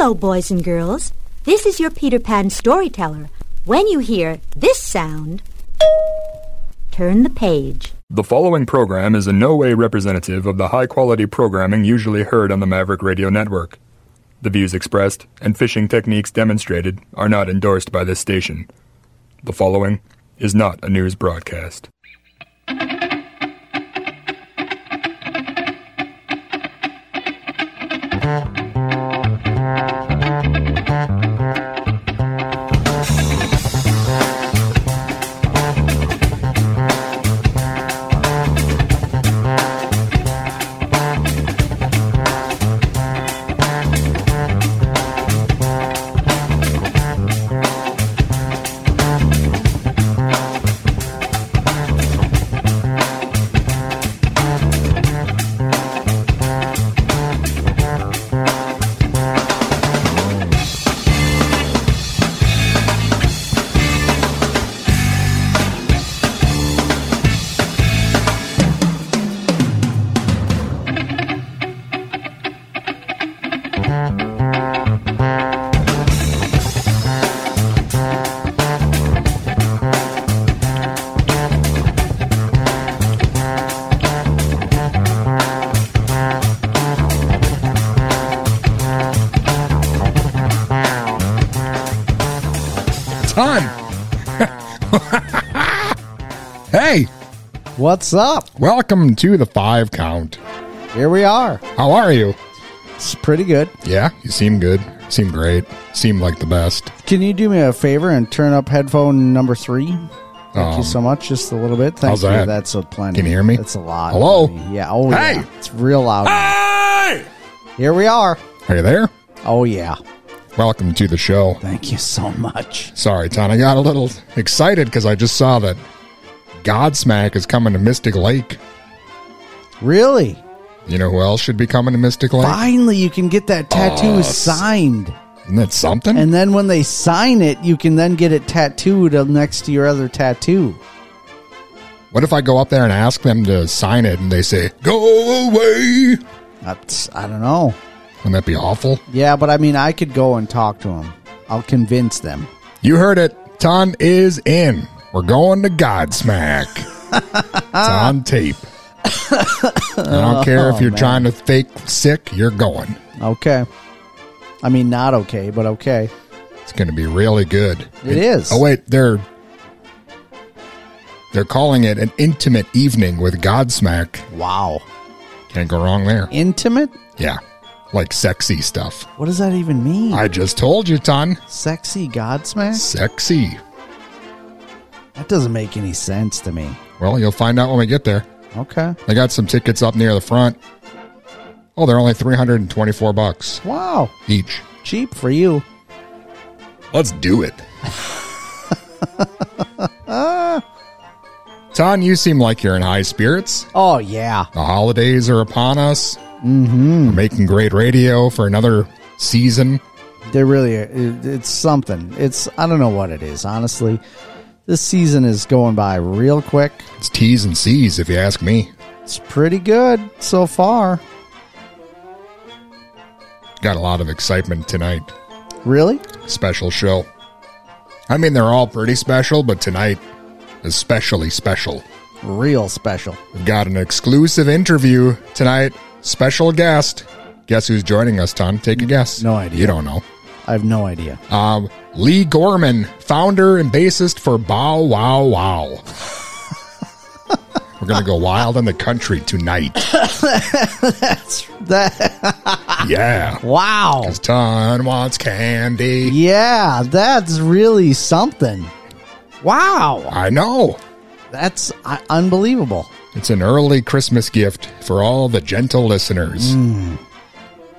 Hello, boys and girls. This is your Peter Pan storyteller. When you hear this sound, turn the page. The following program is in no way representative of the high quality programming usually heard on the Maverick Radio Network. The views expressed and fishing techniques demonstrated are not endorsed by this station. The following is not a news broadcast. What's up? welcome to the five count. Here we are. How are you? It's pretty good. Yeah, you seem good. Seem great. Seem like the best. Can you do me a favor and turn up headphone number three? Thank you so much. Just a little bit. Thank Um, how's you. that? That's a plenty. Can you hear me? That's a lot. Hello? Yeah. Oh, Hey! yeah. It's real loud. Hey! Here we are. Are you there? Oh, yeah. Welcome to the show. Thank you so much. Sorry, Ton. I got a little excited because I just saw that Godsmack is coming to Mystic Lake. Really? You know who else should be coming to Mystic Lake? Finally, you can get that tattoo signed. Isn't that something? And then when they sign it, you can then get it tattooed next to your other tattoo. what if I go up there and ask them to sign it and they say, go away? That's, I don't know. Wouldn't that be awful? Yeah, but I mean, I could go and talk to them. I'll convince them. You heard it. Ton is in. We're going to Godsmack. it's on tape. I don't care if oh, you're Oh, man. trying to fake sick, you're going. Okay. I mean, not okay, but okay. It's going to be really good. It is. Oh wait, they're they're calling it an intimate evening with Godsmack. Wow. Can't go wrong there. Intimate? Yeah, like sexy stuff. What does that even mean? I just told you, Ton. Sexy Godsmack? Sexy. That doesn't make any sense to me. Well, you'll find out when we get there. Okay. They got some tickets up near the front. Oh, they're only 324 bucks Wow. each. Cheap for you. Let's do it. Ton, you seem like you're in high spirits. Oh, yeah. The holidays are upon us. Mm-hmm. We're making great radio for another season. They really, it, it's something. It's, I don't know what it is, honestly. This season is going by real quick. It's T's and C's, if you ask me. It's pretty good so far. Got a lot of excitement tonight. Really? Special show. I mean, they're all pretty special, but tonight, is especially special. Real special. We've got an exclusive interview tonight. Special guest. Guess who's joining us, Tom? Take a guess. No idea. You don't know. I have no idea. Um, Leigh Gorman, founder and bassist for Bow Wow Wow. We're gonna go wild in the country tonight. That's that, Yeah, wow. because Ton wants candy. Yeah, that's really something. Wow. I know. That's uh, unbelievable. It's an early Christmas gift for all the gentle listeners.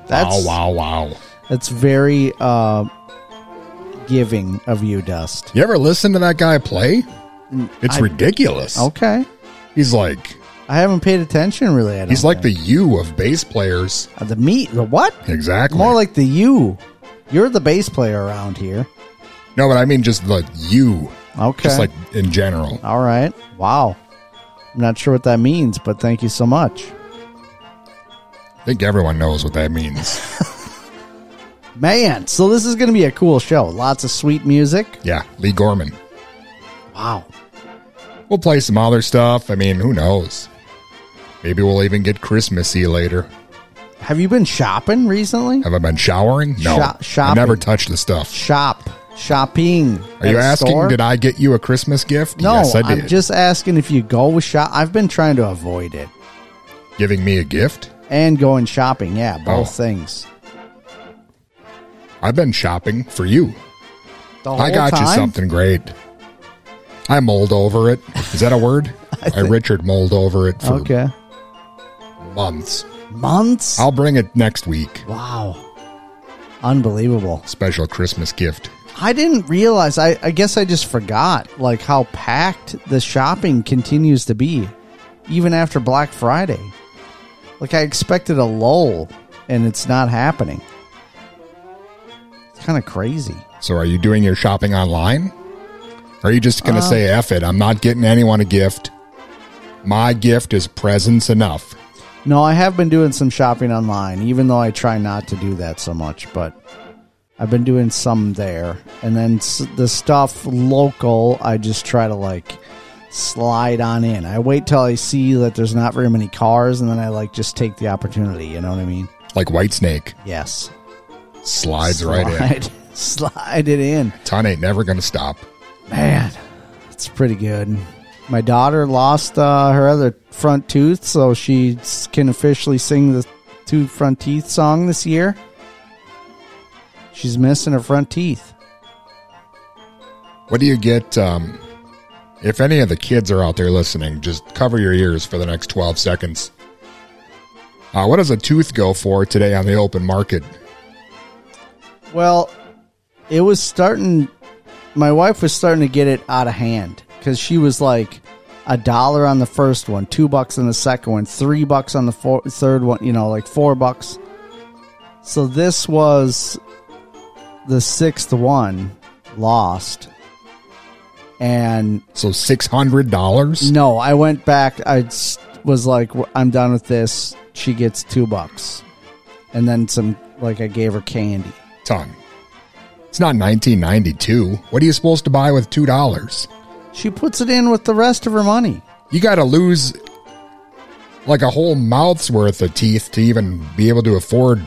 That's wow, wow, wow. That's very uh, giving of you, Dust. You ever listen to that guy play? It's I- ridiculous. Okay, He's like I haven't paid attention really. He's like the think. you of bass players. Uh, the meat. The what? Exactly. More like the you. You're the bass player around here. no, but I mean just the you. Okay. Just like in general. All right. Wow. I'm not sure what that means, but thank you so much. I think everyone knows what that means. Man, so this is going to be a cool show. Lots of sweet music. Yeah, Leigh Gorman. Wow. We'll play some other stuff. I mean, who knows? Maybe we'll even get Christmassy later. Have you been shopping recently? Have I been showering? No. Sho- I shopping. never touched the stuff. Shop. Shopping. Are you asking, did I get you a Christmas gift? No, yes, I did. I'm just asking if you go with shop. I've been trying to avoid it. Giving me a gift? And going shopping. Yeah, both Oh. things. I've been shopping for you. I got you something great. I mulled over it. Is that a word? I, Richard mulled over it for Okay. months. Months? I'll bring it next week. wow. Unbelievable. Special Christmas gift. I didn't realize. I, I guess I just forgot like how packed the shopping continues to be, even after Black Friday. Like I expected a lull, and it's not happening. Kind of crazy. So are you doing your shopping online? Or are you just going to say, F it, I'm not getting anyone a gift. My gift is presents enough. No, I have been doing some shopping online, even though I try not to do that so much. But I've been doing some there, and then the stuff local, I just try to like slide on in. I wait till I see that there's not very many cars, and then I like just take the opportunity. You know what I mean? Like Whitesnake. Yes, Slides right in. slide, slide it in. Ton ain't never going to stop. Man, it's pretty good. My daughter lost uh, her other front tooth, so she can officially sing the two front teeth song this year. She's missing her front teeth. What do you get? Um, if any of the kids are out there listening, just cover your ears for the next 12 seconds. Uh, what does a tooth go for today on the open market? Well, it was starting. My wife was starting to get it out of hand because she was like a dollar on the first one, two bucks on the second one, three bucks on the four, third one. You know, like four bucks. So this was the sixth one lost, and So $600? no, I went back. I was like, I'm done with this. She gets two bucks, and then some. Like I gave her candy. Ton. It's not 1992. What are you supposed to buy with $2? She puts it in with the rest of her money. You got to lose like a whole mouth's worth of teeth to even be able to afford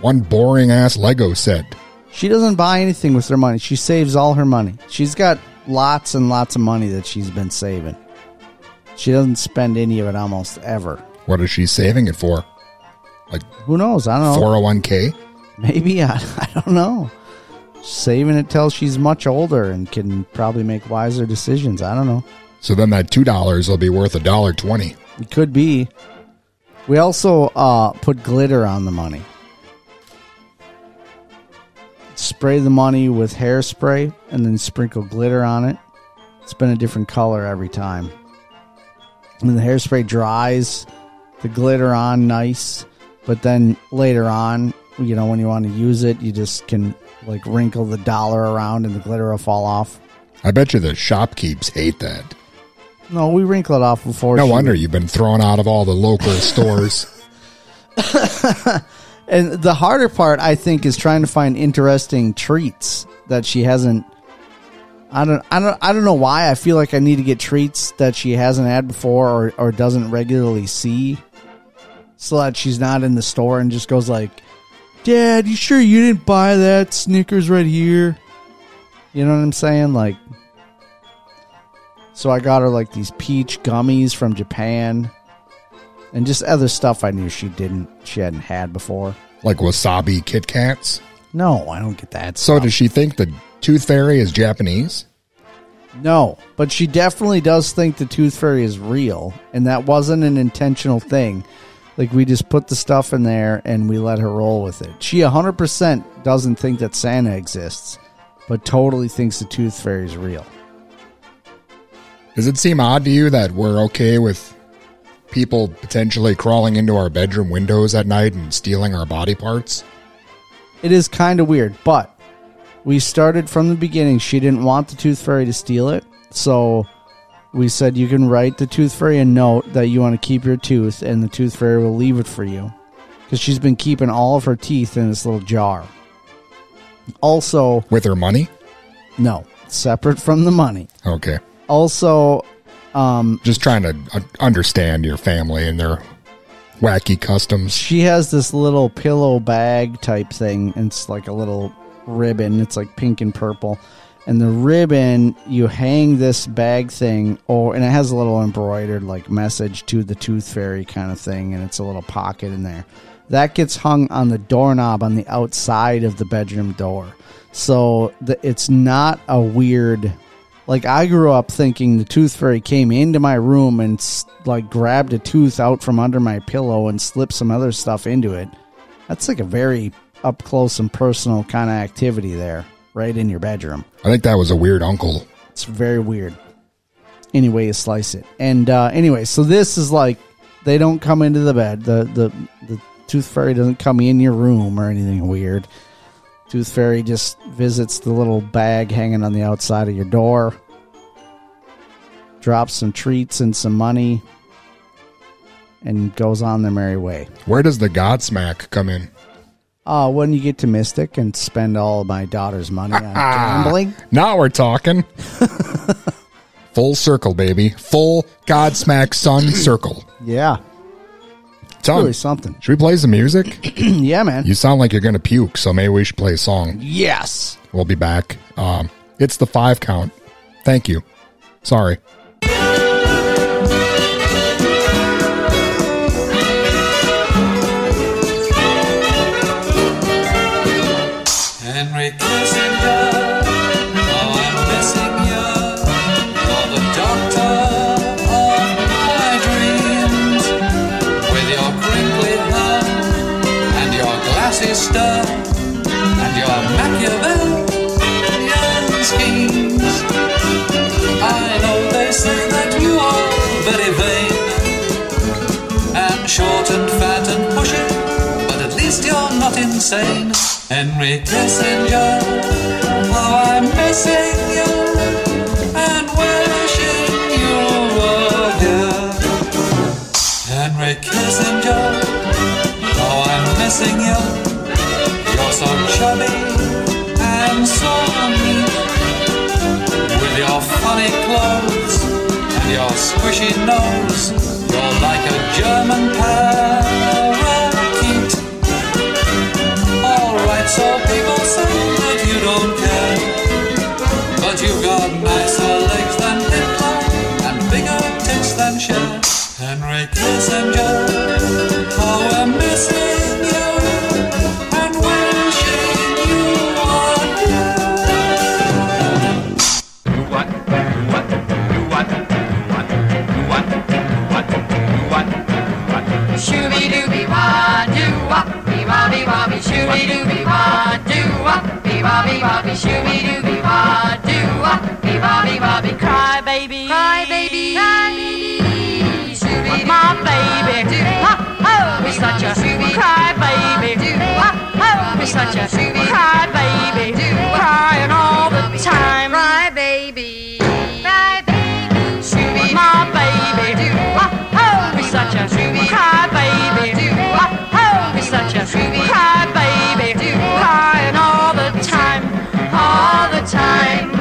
one boring ass Lego set. She doesn't buy anything with her money. She saves all her money. She's got lots and lots of money that she's been saving. She doesn't spend any of it almost ever. What is she saving it for? Like Who knows? I don't know. 401k? Maybe I, I don't know. Saving it till she's much older and can probably make wiser decisions. I don't know. So then that $2 will be worth a dollar 20. It could be. We also uh, put glitter on the money. Spray the money with hairspray and then sprinkle glitter on it. It's been a different color every time. When the hairspray dries, the glitter on nice, but then later on, you know, when you want to use it, you just can like wrinkle the dollar around and the glitter will fall off. I bet you the shopkeeps hate that. No, we wrinkle it off before. No she- wonder you've been thrown out of all the local stores. And the harder part, I think, is trying to find interesting treats that she hasn't. I don't, I don't, I don't know why. I feel like I need to get treats that she hasn't had before or, or doesn't regularly see, so that she's not in the store and just goes like, "Dad, you sure you didn't buy that Snickers right here?" You know what I'm saying? Like, so I got her like these peach gummies from Japan and just other stuff I knew she didn't she hadn't had before. like wasabi Kit Kats. No, I don't get that. So stuff. does she think the Tooth Fairy is Japanese? no, but she definitely does think the Tooth Fairy is real, and that wasn't an intentional thing. Like we just put the stuff in there and we let her roll with it. She 100% doesn't think that Santa exists, but totally thinks the Tooth Fairy is real. Does it seem odd to you that we're okay with people potentially crawling into our bedroom windows at night and stealing our body parts? It is kind of weird, but we started from the beginning. She didn't want the Tooth Fairy to steal it, so we said you can write the Tooth Fairy a note that you want to keep your tooth, and the Tooth Fairy will leave it for you. Because she's been keeping all of her teeth in this little jar. Also, With her money? no, separate from the money. Okay. Also, um, Just trying to uh, understand your family and their wacky customs. she has this little pillow bag type thing. And it's like a little ribbon. It's like pink and purple. And the ribbon, you hang this bag thing, or and it has a little embroidered like message to the tooth fairy kind of thing, and it's a little pocket in there. That gets hung on the doorknob on the outside of the bedroom door. So the, it's not a weird. Like I grew up thinking the tooth fairy came into my room and like grabbed a tooth out from under my pillow and slipped some other stuff into it. That's like a very up close and personal kind of activity there, right in your bedroom. I think that was a weird uncle. It's very weird. Any way you slice it. And uh, anyway, so this is like they don't come into the bed. The the the tooth fairy doesn't come in your room or anything weird. Tooth fairy just visits the little bag hanging on the outside of your door. Drops some treats and some money and goes on their merry way. Where does the Godsmack come in? Uh, when you get to Mystic and spend all my daughter's money on gambling, Now we're talking. Full circle, baby. Full Godsmack Sun circle. yeah, Ton. really something. Should we play some music? yeah, man. You sound like you're going to puke, so maybe we should play a song. Yes. We'll be back. Um, it's the five count. Thank you. Sorry. Not insane. Henry Kissinger, how I'm missing you and wishing you were here. Henry Kissinger, how I'm missing you. You're so chubby and so neat with your funny clothes and your squishy nose. You're like a German parakeet. So shooby dooby wah doo wah, bee wobby wobby, shooby dooby wah doo wah, bee wobby wobby, cry baby, cry baby, cry baby, shooby my baby, ha ho, be such a cry baby, ha ho, be such a cry baby, crying all the time, cry baby, time.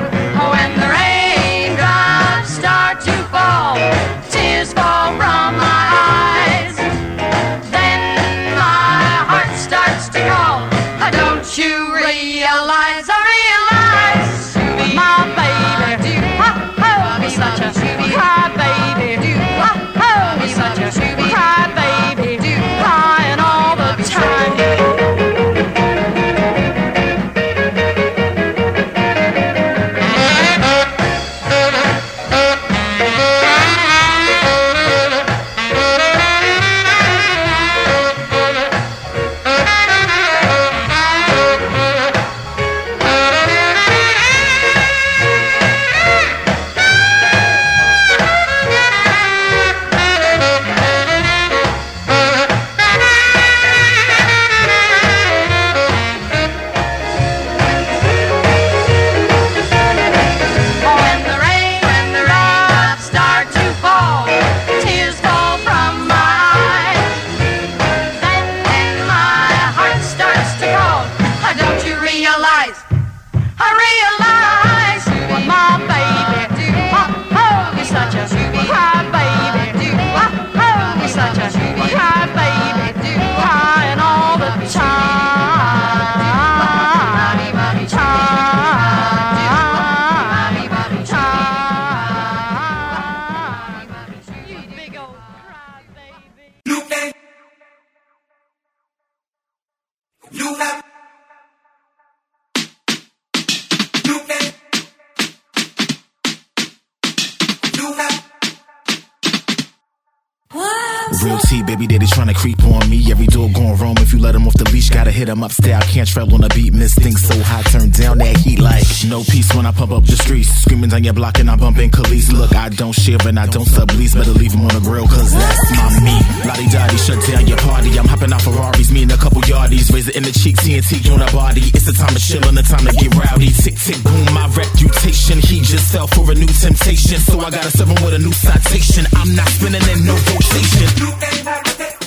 Leash, gotta hit up style. Can't travel on a beat, miss things so hot. Turn down that heat like no peace when I pump up the streets. Screaming down your block and I'm bumping Khalees. Look, I don't share and I don't sublease. Better leave him on the grill, cause that's my meat. Lottie Dottie, shut down your party. I'm hopping out Ferraris, me and a couple yardies. It in the cheek, TNT on the body. It's the time to chill and the time to get rowdy. Tick, tick, boom, my reputation. He just fell for a new temptation. So I gotta serve him with a new citation. I'm not spinning in no rotation.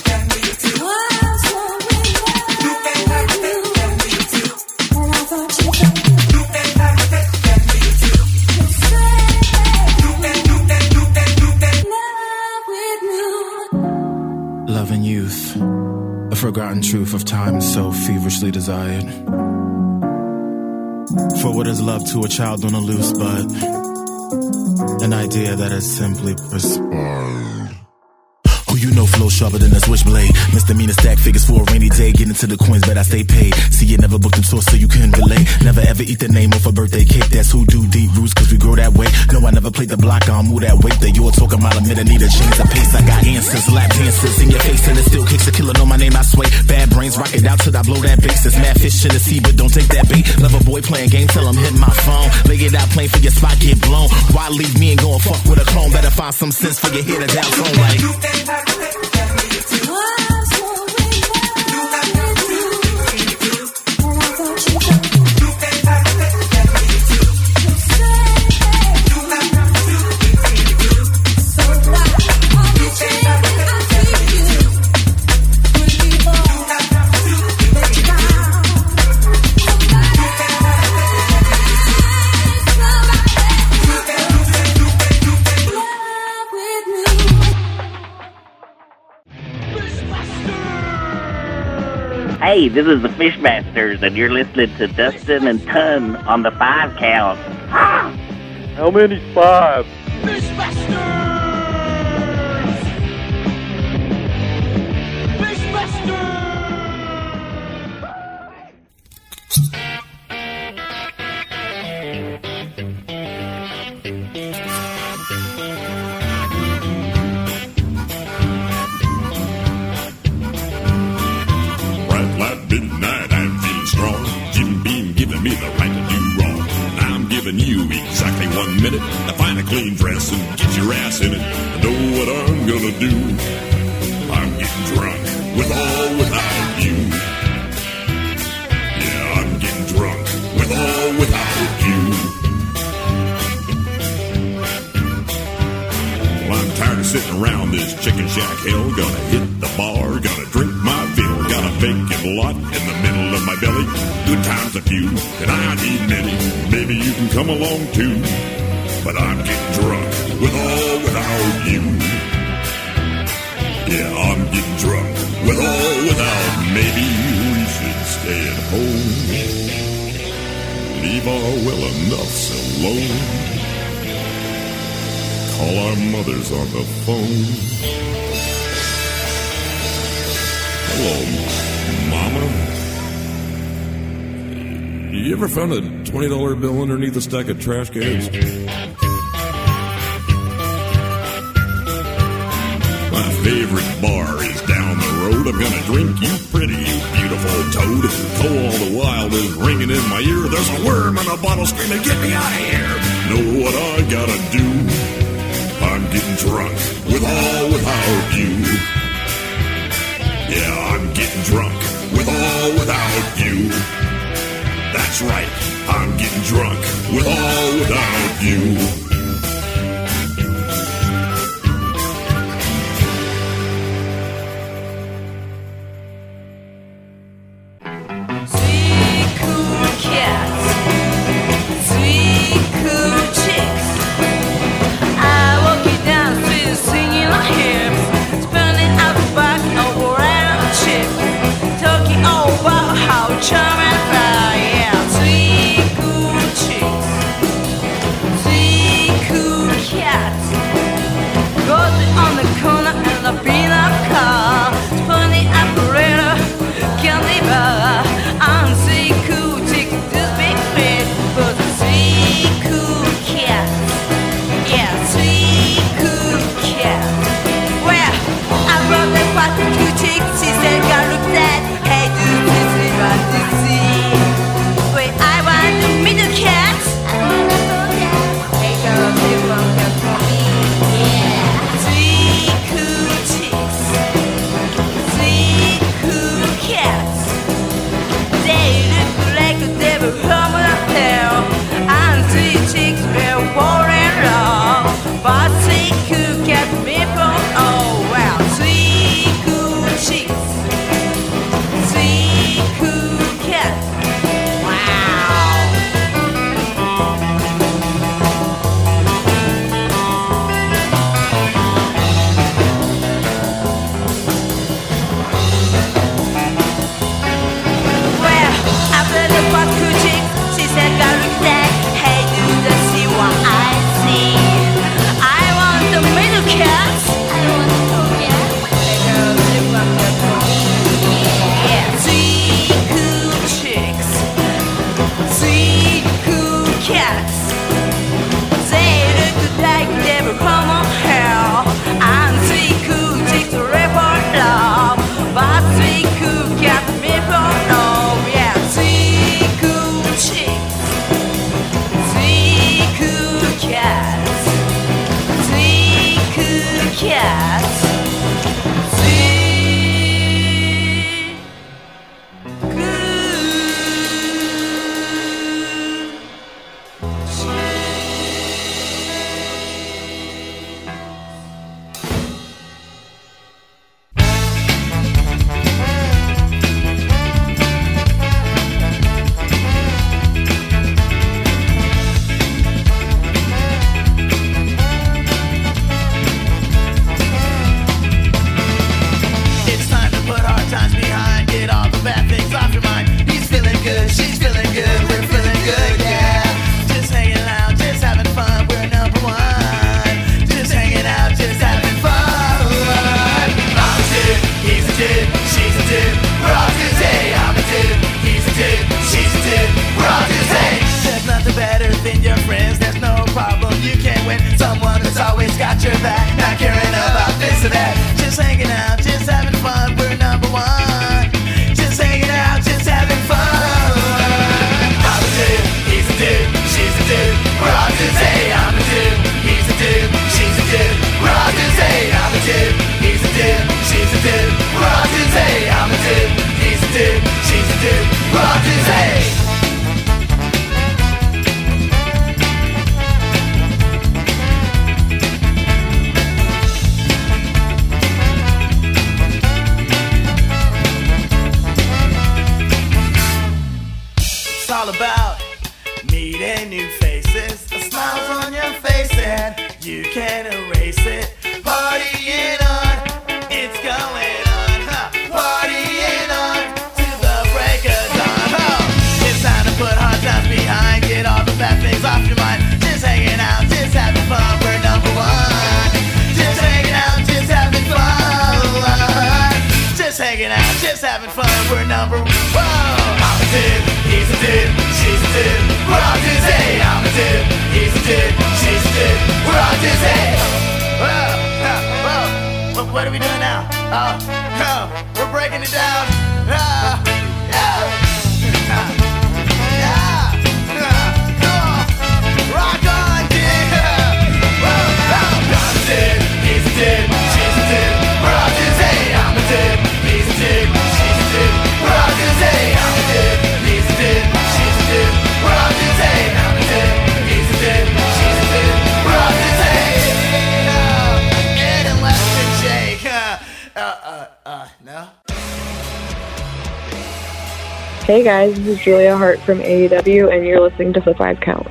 Forgotten truth of time so feverishly desired. For what is love to a child on a loose bud? An idea that is simply perspired. Know flow sharper than a switchblade? Misdemeanor stack figures for a rainy day. Get into the coins, but I stay paid. See, you never booked them tours, so you couldn't relate. Never ever eat the name off a birthday cake. That's who do deep roots, cause we grow that way. No, I never played the block, I'll move that weight. That you're talking about a minute, need a change of pace. I got answers, lap dances in your face, and it still kicks a killer. Know my name, I sway. Bad brains, rock it out till I blow that bass. There's mad fish in the sea, but don't take that bait. Love a boy playing game till I'm hitting my phone. Lay it out, playing for your spot, get blown. Why leave me and go and fuck with a clone? Better find some sense for your head to down tone like. Every Hey, this is the Fishmasters, and you're listening to Dustin and Ton on the five count. How many five? Bright I'm you exactly one minute to find a clean dress and get your ass in it. I know what I'm gonna do. I'm getting drunk with all without you. Yeah, I'm getting drunk with all without you. Well, I'm tired of sitting around this chicken shack hell. Gonna hit the bar, gonna drink vacant lot in the middle of my belly. Good times a few, and I need many. Maybe you can come along too. But I'm getting drunk with all without you. Yeah, I'm getting drunk with all without. Maybe we should stay at home. Leave our well enoughs alone. Call our mothers on the phone. Hello, Mama. You ever found a $20 bill underneath a stack of trash cans? My favorite bar is down the road. I'm gonna drink you pretty, you beautiful toad. Oh, all the while is ringing in my ear. There's a worm in a bottle screaming, get me out of here. Know what I gotta do? I'm getting drunk with all without you. Yeah, I'm getting drunk with all without you. That's right, I'm getting drunk with all without you. Hey guys, this is Julia Hart from AEW, and you're listening to The Five Count.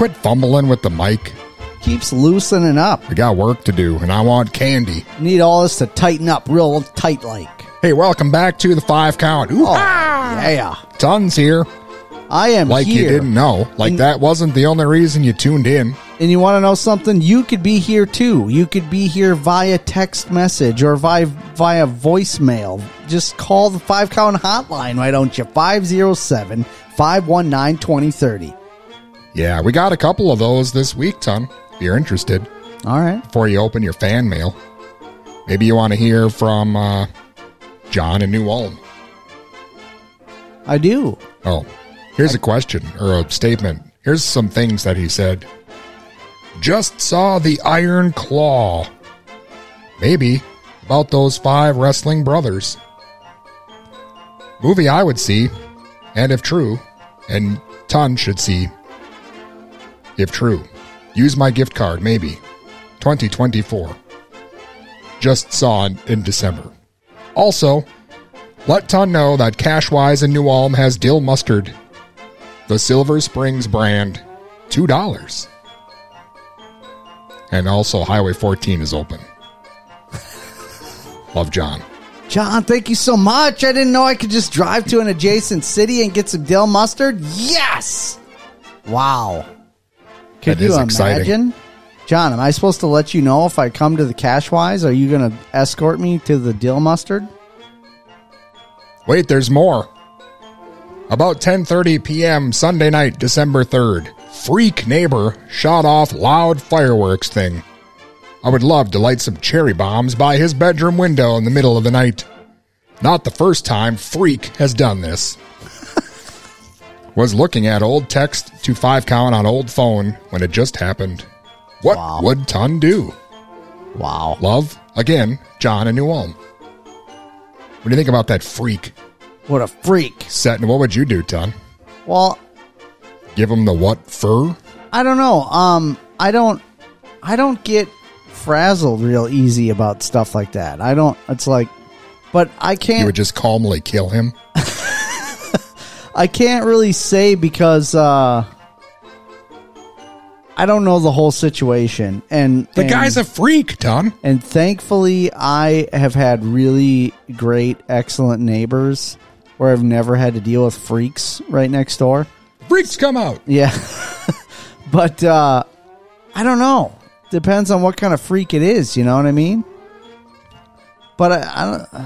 Quit fumbling with the mic? Keeps loosening up. We got work to do, and I want candy. Need all this to tighten up real tight like. Hey, welcome back to the five count. Ooh, Oh, yeah. tons here. I am Like here. you didn't know. Like And- that wasn't the only reason you tuned in. And you want to know something? You could be here too. You could be here via text message or via via voicemail. Just call the five count hotline, why don't you? 507 519 2030. Yeah, we got a couple of those this week, ton. If you're interested. All right. Before you open your fan mail, maybe you want to hear from uh, John in New Ulm. I do. Oh, here's a question or a statement. Here's some things that he said. Just saw the Iron Claw. Maybe about those five wrestling brothers. Movie I would see, and if true, and Ton should see, if true. Use my gift card, maybe. 2024. Just saw it in December. Also, let Ton know that Cashwise in New Ulm has dill mustard. The Silver Springs brand, $2. And also, Highway 14 is open. Love John. John, thank you so much. I didn't know I could just drive to an adjacent city and get some dill mustard. Yes! Wow. Could That you is exciting. imagine? John, am I supposed to let you know if I come to the Cashwise? Are you going to escort me to the dill mustard? Wait, there's more. About 10:30 p.m. Sunday night, December 3rd, freak neighbor shot off loud fireworks thing. I would love to light some cherry bombs by his bedroom window in the middle of the night. Not the first time freak has done this. Was looking at old text to 5 count on old phone when it just happened. What would Ton do? Wow. Love, again, John in New Ulm. What do you think about that freak? What a freak. Setting, what would you do, Ton? Well, Give him the what fur? I don't know. Um, I don't, I don't get frazzled real easy about stuff like that. I don't. It's like, but I can't. You would just calmly kill him. I can't really say because uh, I don't know the whole situation, and The and- guy's a freak, Ton. And thankfully, I have had really great, excellent neighbors where I've never had to deal with freaks right next door. Freaks come out. Yeah. but uh I don't know. Depends on what kind of freak it is, you know what I mean? But I, I don't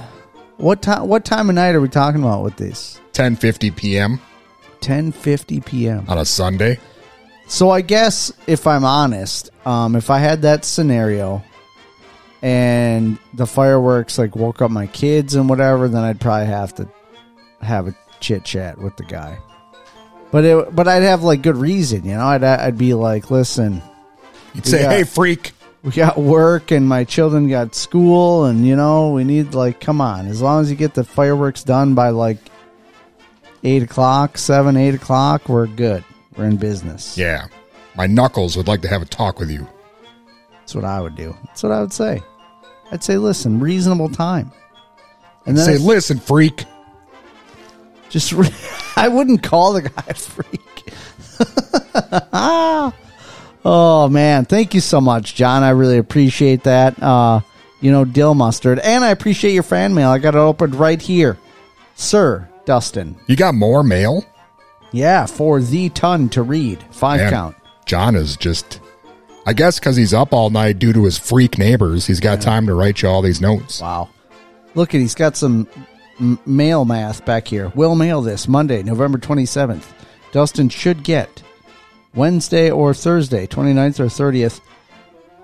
what time what time of night are we talking about with this? 10:50 p.m. 10:50 p.m. on a Sunday. So I guess if I'm honest, um if I had that scenario and the fireworks like woke up my kids and whatever, then I'd probably have to have a chit chat with the guy. But it, but I'd have like good reason, you know. I'd I'd be like, listen, You'd say, got- "Hey, freak." We got work and my children got school, and you know we need like, come on, as long as you get the fireworks done by like eight o'clock, seven, eight o'clock, we're good. We're in business. Yeah. My knuckles would like to have a talk with you. That's what I would do. That's what I would say. I'd say, listen, reasonable time. And then say, if- "Listen, freak." Just, re- I wouldn't call the guy a freak. Ah. Oh man, thank you so much, John. I really appreciate that. Uh, you know, dill mustard, and I appreciate your fan mail. I got it opened right here, Sir Dustin. You got more mail? Yeah, for the ton to read, five Man, count. John is just I guess cuz he's up all night due to his freak neighbors, he's got time to write you all these notes. Wow. Look at he's got some m- mail math back here. We'll mail this Monday, November 27th. Dustin should get Wednesday or Thursday, 29th or 30th,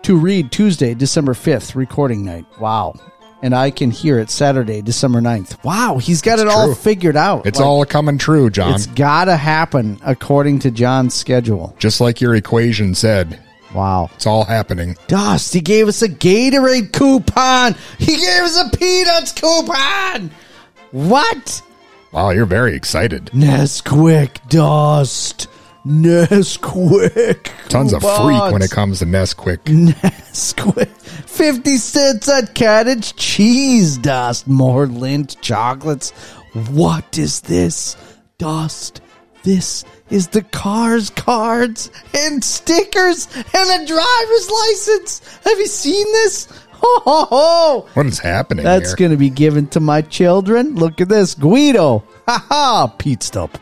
to read Tuesday, December 5th, recording night. Wow. And I can hear it Saturday, December 9th. Wow, he's got It's it all figured out. It's Like, all coming true, John. It's got to happen according to John's schedule. Just like your equation said. Wow. It's all happening. Dust, he gave us a Gatorade coupon. He gave us a Peanuts coupon. What? Wow, you're very excited. Nesquik Dust. Nesquik. Tons of freak when it comes to Nesquik. Nesquik. 50 cents on cottage cheese dust. More Lindt chocolates. What is this? Dust. This is the Cars cards and stickers and a driver's license. Have you seen this? Ho, ho, ho. What is happening That's here? going to be given to my children. Look at this. Guido. Ha ha. Pete Stop.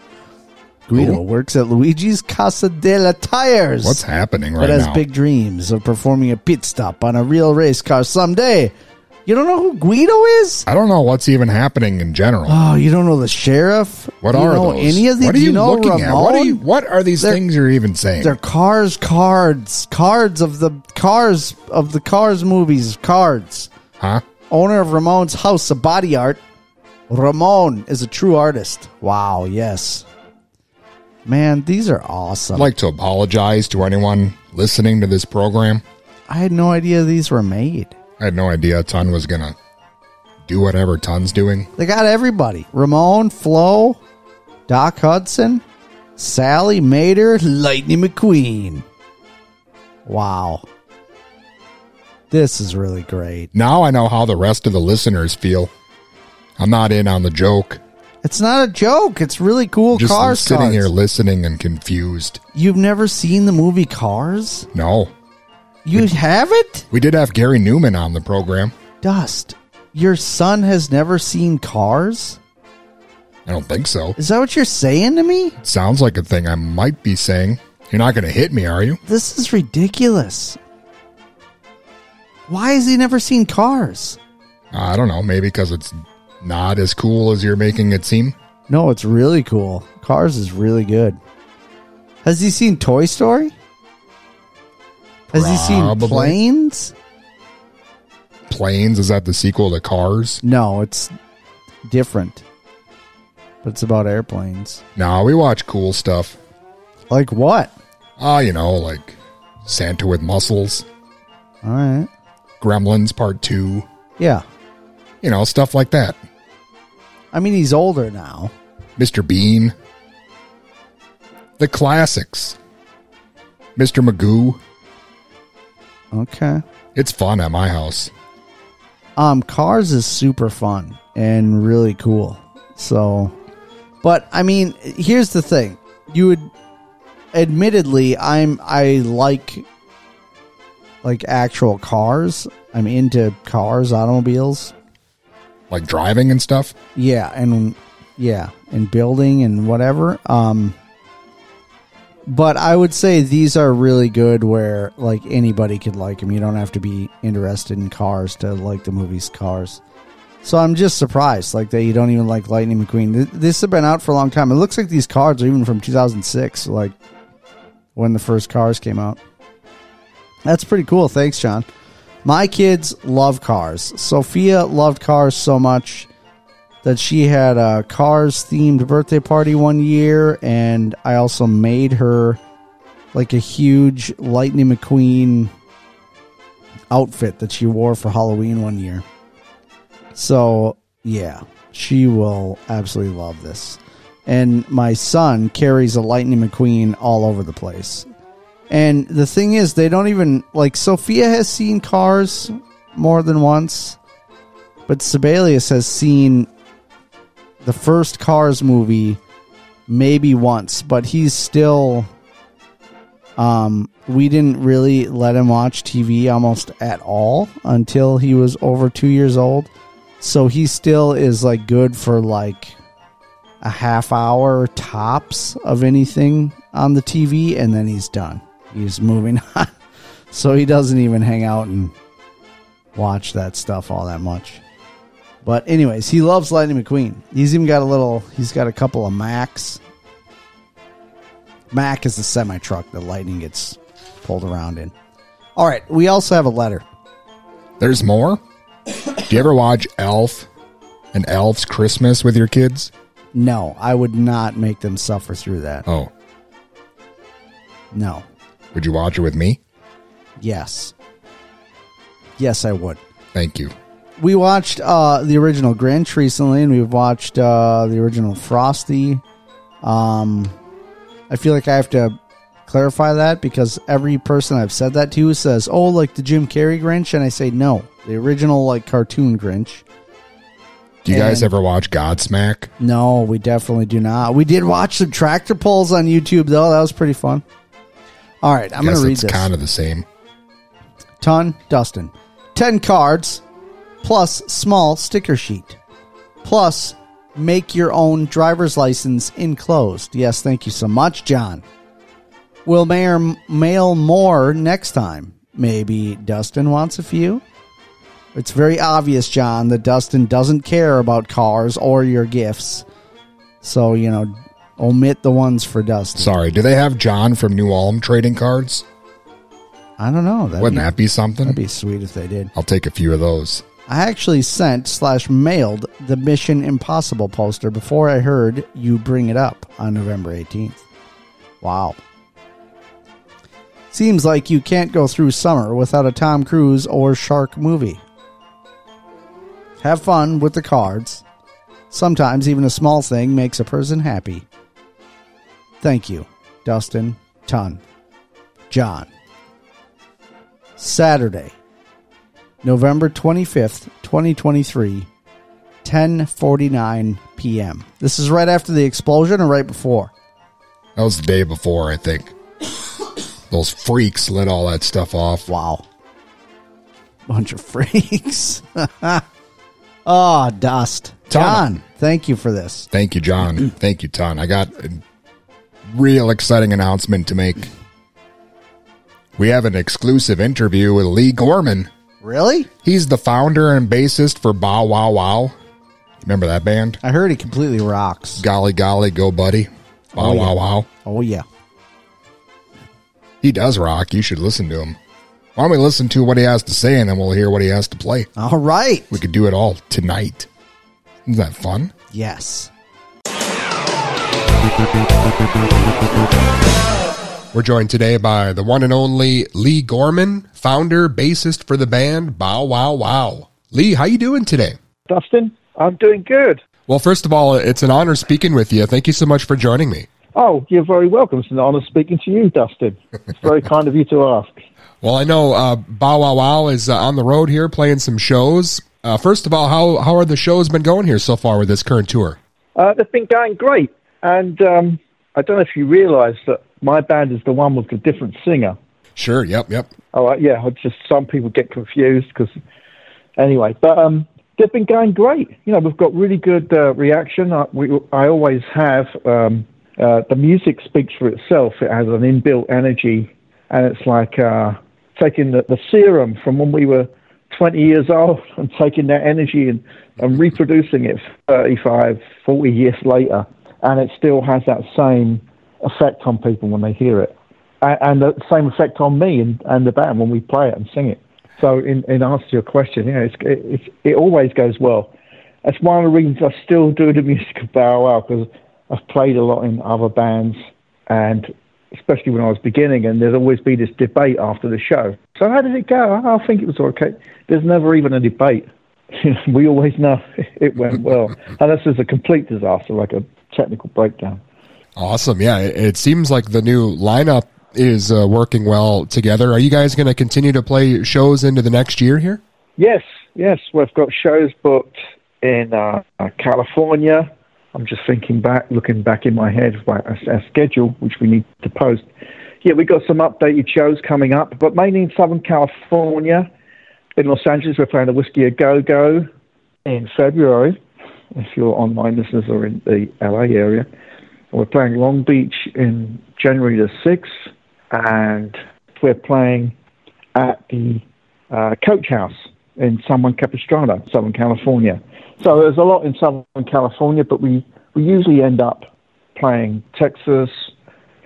Guido works at Luigi's Casa della Tires. What's happening right but has now? big dreams of performing a pit stop on a real race car someday. You don't know who Guido is? I don't know what's even happening in general. Oh, you don't know the sheriff? What Do you are know those? any of these? What are you, you know looking at? What are you? What are these They're- things you're even saying? They're cars, cards, cards of the cars of the cars movies, cards. Huh? Owner of Ramon's House of Body Art. Ramon is a true artist. Wow, yes. Man, these are awesome. I'd like to apologize to anyone listening to this program. I had no idea these were made. I had no idea Ton was gonna do whatever Ton's doing. They got everybody. Ramon, Flo, Doc Hudson, Sally Mater, Lightning McQueen. Wow. This is really great. Now I know how the rest of the listeners feel. I'm not in on the joke. It's not a joke. It's really cool Just Cars sitting cards. here listening and confused. You've never seen the movie Cars? No, You have it? we did have Gary Numan on the program. Dust. Your son has never seen Cars? I don't think so. Is that what you're saying to me? Sounds like a thing I might be saying. You're not going to hit me, are you? This is ridiculous. Why has he never seen Cars? I don't know. Maybe because it's not as cool as you're making it seem. No, it's really cool. Cars is really good. Has he seen Toy Story? Has he seen Planes? Planes is that the sequel to Cars? No, it's different. But it's about airplanes. No, we watch cool stuff. Like what? Ah, you know, like Santa with muscles, All right. Gremlins Part Two. Yeah. You know, stuff like that. I mean, he's older now. Mr. Bean. The classics. Mr. Magoo. Okay. It's fun at my house. Um, Cars is super fun and really cool. So, but I mean, here's the thing: you would, admittedly, I'm I like like actual cars. I'm into cars, automobiles. Like driving and stuff. Yeah, and yeah, and building and whatever. Um, but I would say these are really good where like anybody could like them. You don't have to be interested in cars to like the movies Cars. So I'm just surprised like that you don't even like Lightning McQueen. Th- This has been out for a long time. It looks like these cards are even from 2006, like when the first Cars came out. That's pretty cool. Thanks, John. My kids love cars. Sophia loved cars so much that she had a cars themed birthday party one year and I also made her like a huge Lightning McQueen outfit that she wore for Halloween one year. So, yeah, she will absolutely love this. And my son carries a Lightning McQueen all over the place. And the thing is, they don't even like Sophia has seen Cars more than once, but Sibelius has seen the first Cars movie maybe once, but he's still. Um, we didn't really let him watch TV almost at all until he was over two years old. So he still is like good for like a half hour tops of anything on the TV, and then he's done. He's moving on. So he doesn't even hang out and watch that stuff all that much. But anyways, he loves Lightning McQueen. He's even got a little. He's got a couple of Macs. Mac is the semi truck that Lightning gets pulled around in. All right, we also have a letter. There's more? Do you ever watch Elf and Elf's Christmas with your kids? No, I would not make them suffer through that. Oh, No. Would you watch it with me? Yes. Yes, I would. Thank you. We watched uh, the original Grinch recently, and we've watched uh, the original Frosty. Um, I feel like I have to clarify that because every person I've said that to says, "Oh, like the Jim Carrey Grinch," and I say no, the original like cartoon Grinch. Do you guys ever watch Godsmack? No, we definitely do not. We did watch some tractor pulls on YouTube though. That was pretty fun. All right, I'm going to read it's this. kind of the same. Ton, Dustin. 10 cards plus small sticker sheet. Plus make your own driver's license enclosed. Yes, thank you so much, John. Will Mayor mail more next time? Maybe Dustin wants a few? It's very obvious, John, that Dustin doesn't care about cars or your gifts. So, you know, omit the ones for Dustin. Sorry, do they have John from New Ulm trading cards? I don't know. That'd Wouldn't be- that be something? That'd be sweet if they did. I'll take a few of those. I actually sent slash mailed the Mission Impossible poster before I heard you bring it up on November 18th. Wow. Seems like you can't go through summer without a Tom Cruise or shark movie. Have fun with the cards. Sometimes even a small thing makes a person happy. Thank you, Dustin, Ton, John. Saturday, November 25th, 2023, 10:49 p.m. This is right after the explosion or right before? That was the day before, I think. Those freaks lit all that stuff off. Wow. Bunch of freaks. oh, dust. John, thank you for this. Thank you, John. Thank you, Ton. I got real exciting announcement to make. We have an exclusive interview with Leigh Gorman. Really? He's the founder and bassist for Bow Wow Wow. Remember that band? I heard he completely rocks. Golly Golly Go Buddy. Bow Oh, yeah. Wow Wow. Oh yeah. He does rock. You should listen to him. Why don't we listen to what he has to say and then we'll hear what he has to play? All right. We could do it all tonight. Isn't that fun? Yes. We're joined today by the one and only Leigh Gorman, founder, bassist for the band Bow Wow Wow. Leigh, how you doing today? Dustin, I'm doing good. Well, first of all, it's an honor speaking with you. Thank you so much for joining me. Oh, you're very welcome. It's an honor speaking to you, Dustin. It's very kind of you to ask. Well, I know uh, Bow Wow Wow is uh, on the road here playing some shows. Uh, first of all, how how are the shows been going here so far with this current tour? Uh, they've been going great, and um, I don't know if you realise that my band is the one with the different singer. Sure. Yep. Yep. Oh, uh, yeah. I Just some people get confused because, anyway. But um, they've been going great. You know, we've got really good uh, reaction. I, we, I always have. Um, uh, the music speaks for itself. It has an inbuilt energy, and it's like uh, taking the, the serum from when we were 20 years old and taking that energy and, and reproducing it 35, 40 years later, and it still has that same effect on people when they hear it and, and the same effect on me and, and the band when we play it and sing it. So, in, in answer to your question, yeah, it's, it, it's, it always goes well. That's one of the reasons I still do the music of Bow Wow because I've played a lot in other bands, and especially when I was beginning, and there'd always be this debate after the show. So, how did it go? I think it was okay. There's never even a debate. we always know it went well, unless there's a complete disaster, like a technical breakdown. Awesome. Yeah, it, seems like the new lineup is uh, working well together. Are you guys going to continue to play shows into the next year here? Yes, yes. We've got shows booked in uh, uh, California. I'm just thinking back, looking back in my head, about our, our schedule, which we need to post. Yeah, we've got some updated shows coming up, but mainly in Southern California. In Los Angeles, we're playing the Whisky A Go Go in February, if your online listeners are in the LA area. We're playing Long Beach in January the 6th, and we're playing at the uh, Coach House in San Juan Capistrano, Southern California. So there's a lot in Southern California, but we, we usually end up playing Texas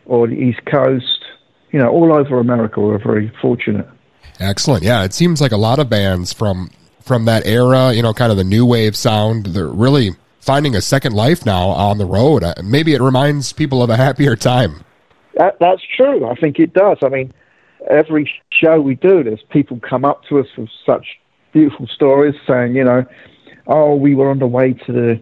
or the East Coast, you know, all over America. We're very fortunate. Excellent. Yeah, it seems like a lot of bands from from that era, you know, kind of the new wave sound, they're really finding a second life now on the road. Uh, Maybe it reminds people of a happier time. That, that's true. I think it does. I mean, every show we do, there's people come up to us with such beautiful stories, saying, you know, oh, we were on the way to the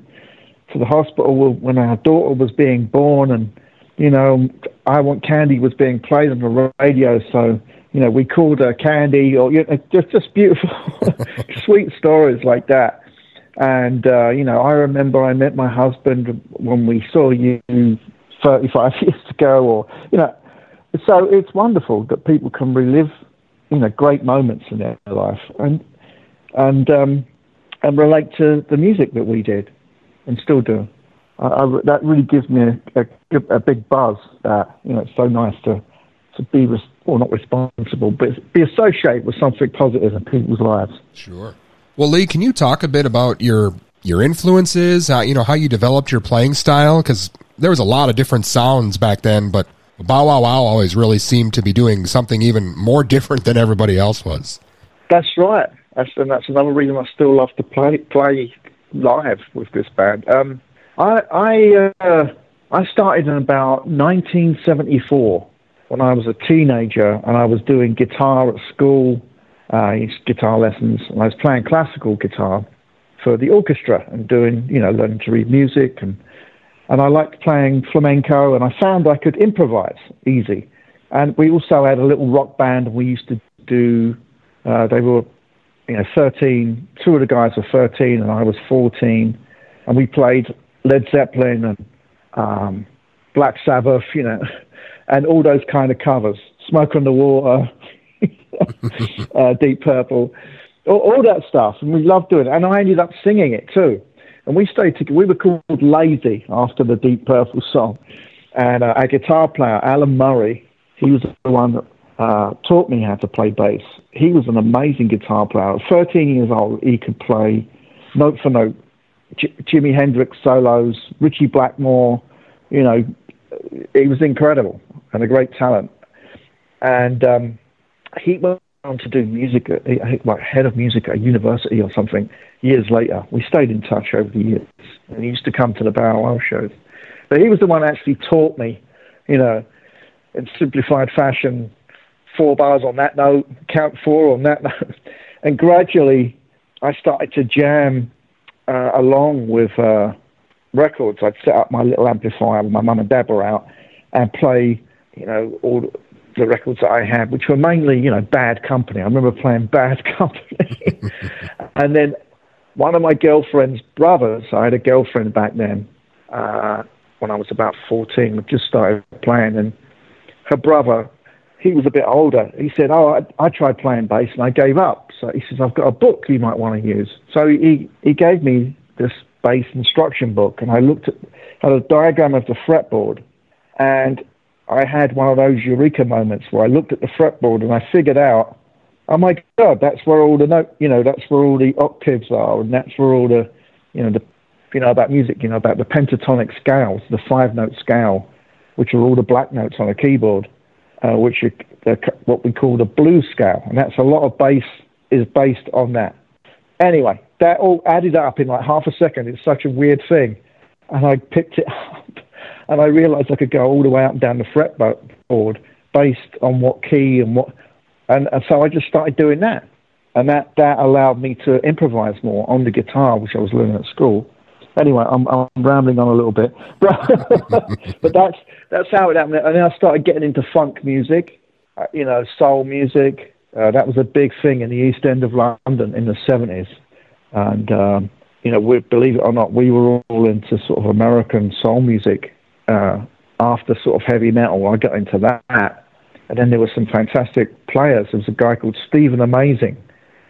to the hospital when our daughter was being born, and you know, I Want Candy was being played on the radio, so you know, we called her Candy, or you know, just just beautiful, sweet stories like that. And uh, you know, I remember I met my husband when we saw you 35 years ago, or you know, so it's wonderful that people can relive you know great moments in their life and and um, and relate to the music that we did and still do. I, I, that really gives me a, a, a big buzz. That you know, it's so nice to to be res- well, not responsible, but be associated with something positive in people's lives. Sure. Well, Leigh, can you talk a bit about your your influences? How you know how you developed your playing style? Because there was a lot of different sounds back then, but Bow Wow Wow always really seemed to be doing something even more different than everybody else was. That's right. That's and that's another reason I still love to play play live with this band. Um, I I uh, I started in about 1974 when I was a teenager and I was doing guitar at school, uh, guitar lessons, and I was playing classical guitar for the orchestra and doing you know learning to read music and and I liked playing flamenco and I found I could improvise easy. And we also had a little rock band and we used to do. Uh, they were you know, 13, two of the guys were 13 and I was 14. And we played Led Zeppelin and um, Black Sabbath, you know, and all those kind of covers. Smoke on the Water, uh, Deep Purple, all, all, that stuff. And we loved doing it. And I ended up singing it too. And we stayed together. We were called Lazy after the Deep Purple song. And uh, our guitar player, Alan Murray, he was the one that uh, taught me how to play bass. He was an amazing guitar player. At 13 years old, he could play note for note J- Jimi Hendrix solos, Ritchie Blackmore. You know, he was incredible and a great talent. And um, he went on to do music, like head of music at a university or something. Years later, we stayed in touch over the years, and he used to come to the Bow Wow shows. But he was the one that actually taught me, you know, in simplified fashion, four bars on that note, count four on that note. And gradually, I started to jam uh, along with uh, records. I'd set up my little amplifier my mum and dad were out and play, you know, all the records that I had, which were mainly, you know, Bad Company. I remember playing Bad Company. and then one of my girlfriend's brothers, I had a girlfriend back then, uh, when I was about 14, we just started playing, and her brother he was a bit older. He said, "Oh, I, I tried playing bass and I gave up." So he says, "I've got a book you might want to use." So he he gave me this bass instruction book, and I looked at had a diagram of the fretboard, and I had one of those eureka moments where I looked at the fretboard and I figured out, oh my god, that's where all the note, you know, that's where all the octaves are, and that's where all the, you know, the, you know about music, you know about the pentatonic scales, the five note scale, which are all the black notes on a keyboard uh, which are the, what we call the blues scale, and that's a lot of bass is based on that. Anyway, that all added up in like half a second. It's such a weird thing, and I picked it up, and I realised I could go all the way up and down the fretboard based on what key and what, and, and so I just started doing that, and that that allowed me to improvise more on the guitar, which I was learning at school. Anyway, I'm, I'm rambling on a little bit, but that's that's how it happened. And then I started getting into funk music, uh, you know, soul music. Uh, that was a big thing in the East End of London in the seventies, and um, you know, we, believe it or not, we were all into sort of American soul music uh, after sort of heavy metal. I got into that, and then there were some fantastic players. There was a guy called Stephen Amazing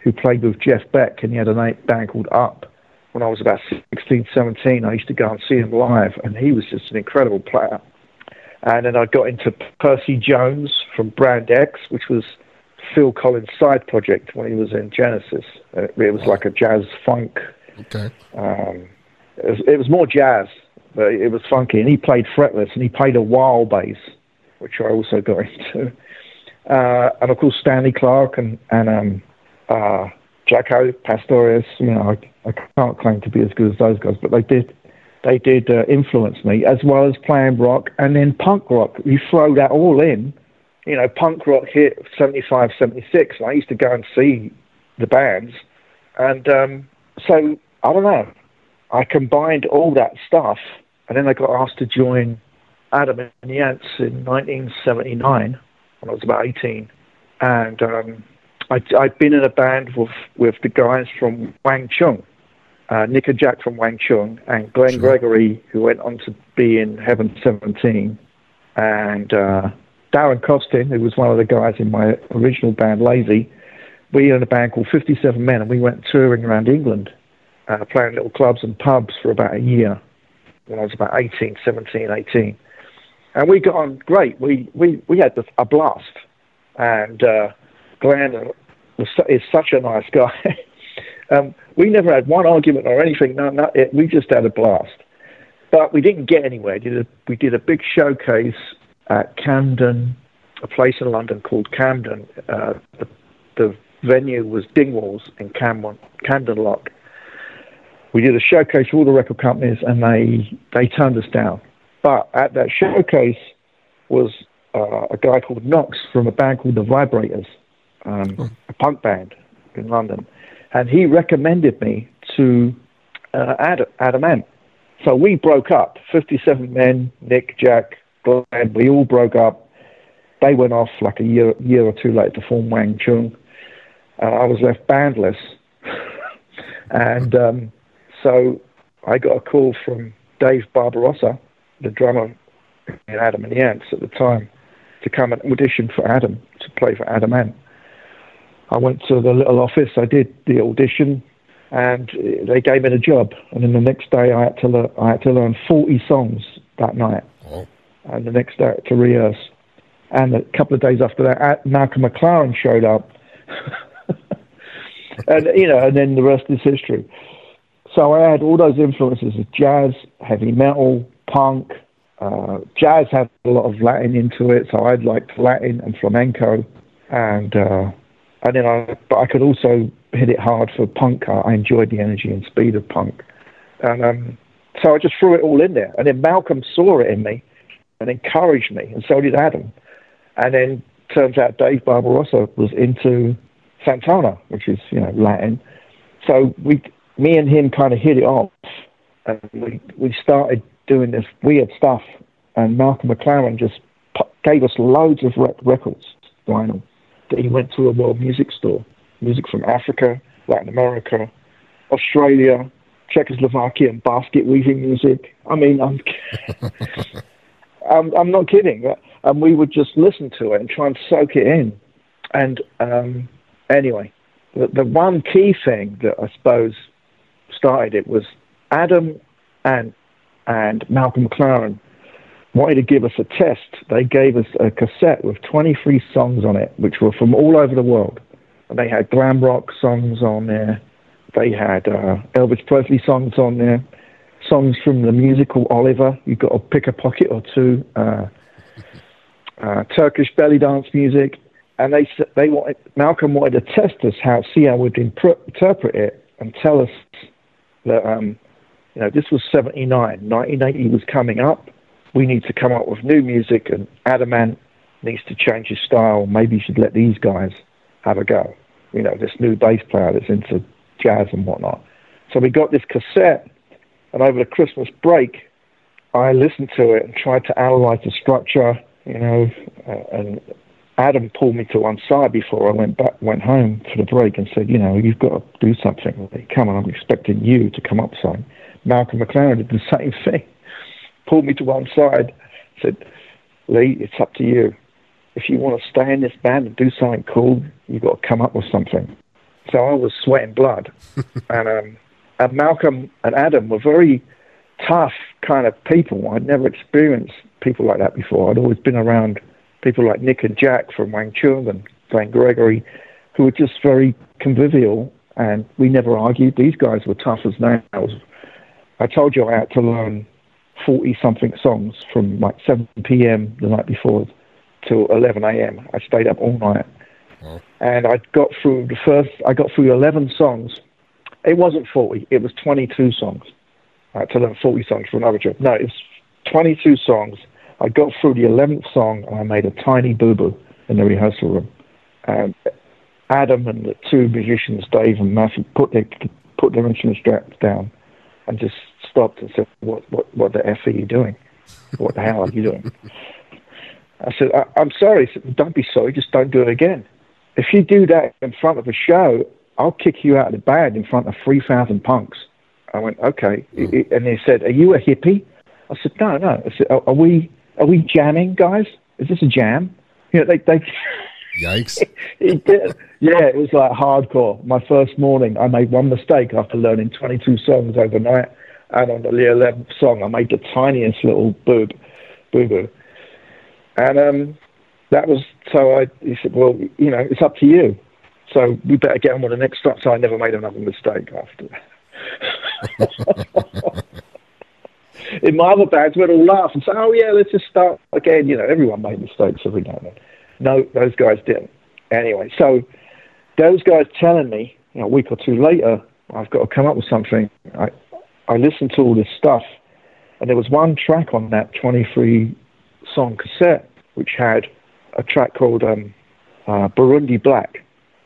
who played with Jeff Beck, and he had a band called Up when I was about 16, 17, I used to go and see him live, and he was just an incredible player. And then I got into Percy Jones from Brand X, which was Phil Collins' side project when he was in Genesis. Uh, it was like a jazz funk. Okay. Um, it, was, it was more jazz, but it was funky. And he played fretless, and he played a wild bass, which I also got into. Uh, and of course, Stanley Clarke and, and um, uh, Jaco Pastorius. You know, I, I can't claim to be as good as those guys, but they did they did uh, influence me as well as playing rock and then punk rock. You throw that all in, you know, punk rock hit 75, 76. And I used to go and see the bands, and um, so I don't know. I combined all that stuff, and then I got asked to join Adam and the Ants in 1979 when I was about 18, and um, I, I'd been in a band with with the guys from Wang Chung, uh, Nick and Jack from Wang Chung, and Glenn Gregory, who went on to be in Heaven 17, and uh, Darren Costin, who was one of the guys in my original band, Lazy. We had a band called 57 Men, and we went touring around England, uh, playing little clubs and pubs for about a year when I was about 18, 17, 18. And we got on great. We, we, we had a blast. And uh, Glenn is such a nice guy. um, we never had one argument or anything. No, no, it, we just had a blast. But we didn't get anywhere. Did a, we did a big showcase at Camden, a place in London called Camden. Uh, the, the venue was Dingwalls in Camden, Camden Lock. We did a showcase for all the record companies, and they they turned us down. But at that showcase was uh, a guy called Knox from a band called the Vibrators, um, a punk band in London, and he recommended me to uh, Adam, Adam Ant. So we broke up. Fifty-seven men, Nick, Jack, Glenn. We all broke up. They went off like a year, year or two later to form Wang Chung. Uh, I was left bandless, and um, so I got a call from Dave Barbarossa, the drummer in Adam and the Ants at the time, to come and audition for Adam, to play for Adam Ant. I went to the little office, I did the audition, and they gave me the job. And then the next day, I had to learn, I had to learn 40 songs that night. And the next day, to rehearse. And a couple of days after that, A- Malcolm McLaren showed up. and, you know, and then the rest is history. So I had all those influences of jazz, heavy metal, punk. Uh, jazz had a lot of Latin into it, so I liked Latin and flamenco, and uh, and then I but I could also hit it hard for punk. I, I enjoyed the energy and speed of punk, and um, so I just threw it all in there. And then Malcolm saw it in me and encouraged me, and so did Adam. And then turns out Dave Barbarossa was into Santana, which is you know Latin. So we, me and him, kind of hit it off, and we we started doing this weird stuff. And Malcolm McLaren just gave us loads of rec- records, vinyl, that he went to a world music store, music from Africa, Latin America, Australia, Czechoslovakia, and basket weaving music. I mean, I'm I'm, I'm not kidding. And we would just listen to it and try and soak it in. And um, anyway, the, the one key thing that I suppose started it was Adam and and Malcolm McLaren wanted to give us a test. They gave us a cassette with 23 songs on it, which were from all over the world. And they had glam rock songs on there. They had uh, Elvis Presley songs on there. Songs from the musical Oliver. You've got to pick a pocket or two. Uh, uh, Turkish belly dance music. And they they wanted Malcolm wanted to test us how see how we'd interpret it and tell us that um, you know this was 79, 1980 was coming up. We need to come up with new music, and Adam Ant needs to change his style. Maybe you should let these guys have a go. You know, this new bass player that's into jazz and whatnot. So we got this cassette, and over the Christmas break, I listened to it and tried to analyze the structure. You know, and Adam pulled me to one side before I went back, went home for the break, and said, "You know, you've got to do something. Come on, I'm expecting you to come up with something." Malcolm McLaren did the same thing. Pulled me to one side, said, "Leigh, it's up to you. If you want to stay in this band and do something cool, you've got to come up with something." So I was sweating blood, and um, and Malcolm and Adam were very tough kind of people. I'd never experienced people like that before. I'd always been around people like Nick and Jack from Wang Chung and Glenn Gregory, who were just very convivial, and we never argued. These guys were tough as nails. I told you I had to learn 40 something songs from like 7 p.m. the night before till 11 a.m. I stayed up all night. And I got through the first, I got through 11 songs. It wasn't 40, it was 22 songs. I had to learn 40 songs for another job. No, it was 22 songs. I got through the 11th song and I made a tiny boo boo in the rehearsal room. And Adam and the two musicians, Dave and Matthew, put their, put their instrument straps down and just stopped and said, what, what, what the F are you doing? What the hell are you doing? I said, I, I'm sorry. Said, don't be sorry, just don't do it again. If you do that in front of a show, I'll kick you out of the band in front of 3,000 punks. I went, okay. Mm. And he said, are you a hippie? I said, no, no. I said, are, are we are we jamming, guys? Is this a jam? You know, they they. Yikes! it did. Yeah, it was like hardcore. My first morning, I made one mistake after learning 22 songs overnight, and on the 11th song, I made the tiniest little boob, boo boo, and um, that was so. I he said, well, you know, it's up to you. So we better get on with the next stop. So I never made another mistake after that. In my other bands, we'd all laugh and say, "Oh yeah, let's just start again." You know, everyone made mistakes every now and then. No, those guys didn't. Anyway, so those guys telling me, you know, a week or two later, I've got to come up with something. I I listened to all this stuff, and there was one track on that 23 song cassette which had a track called um, uh, Burundi Black,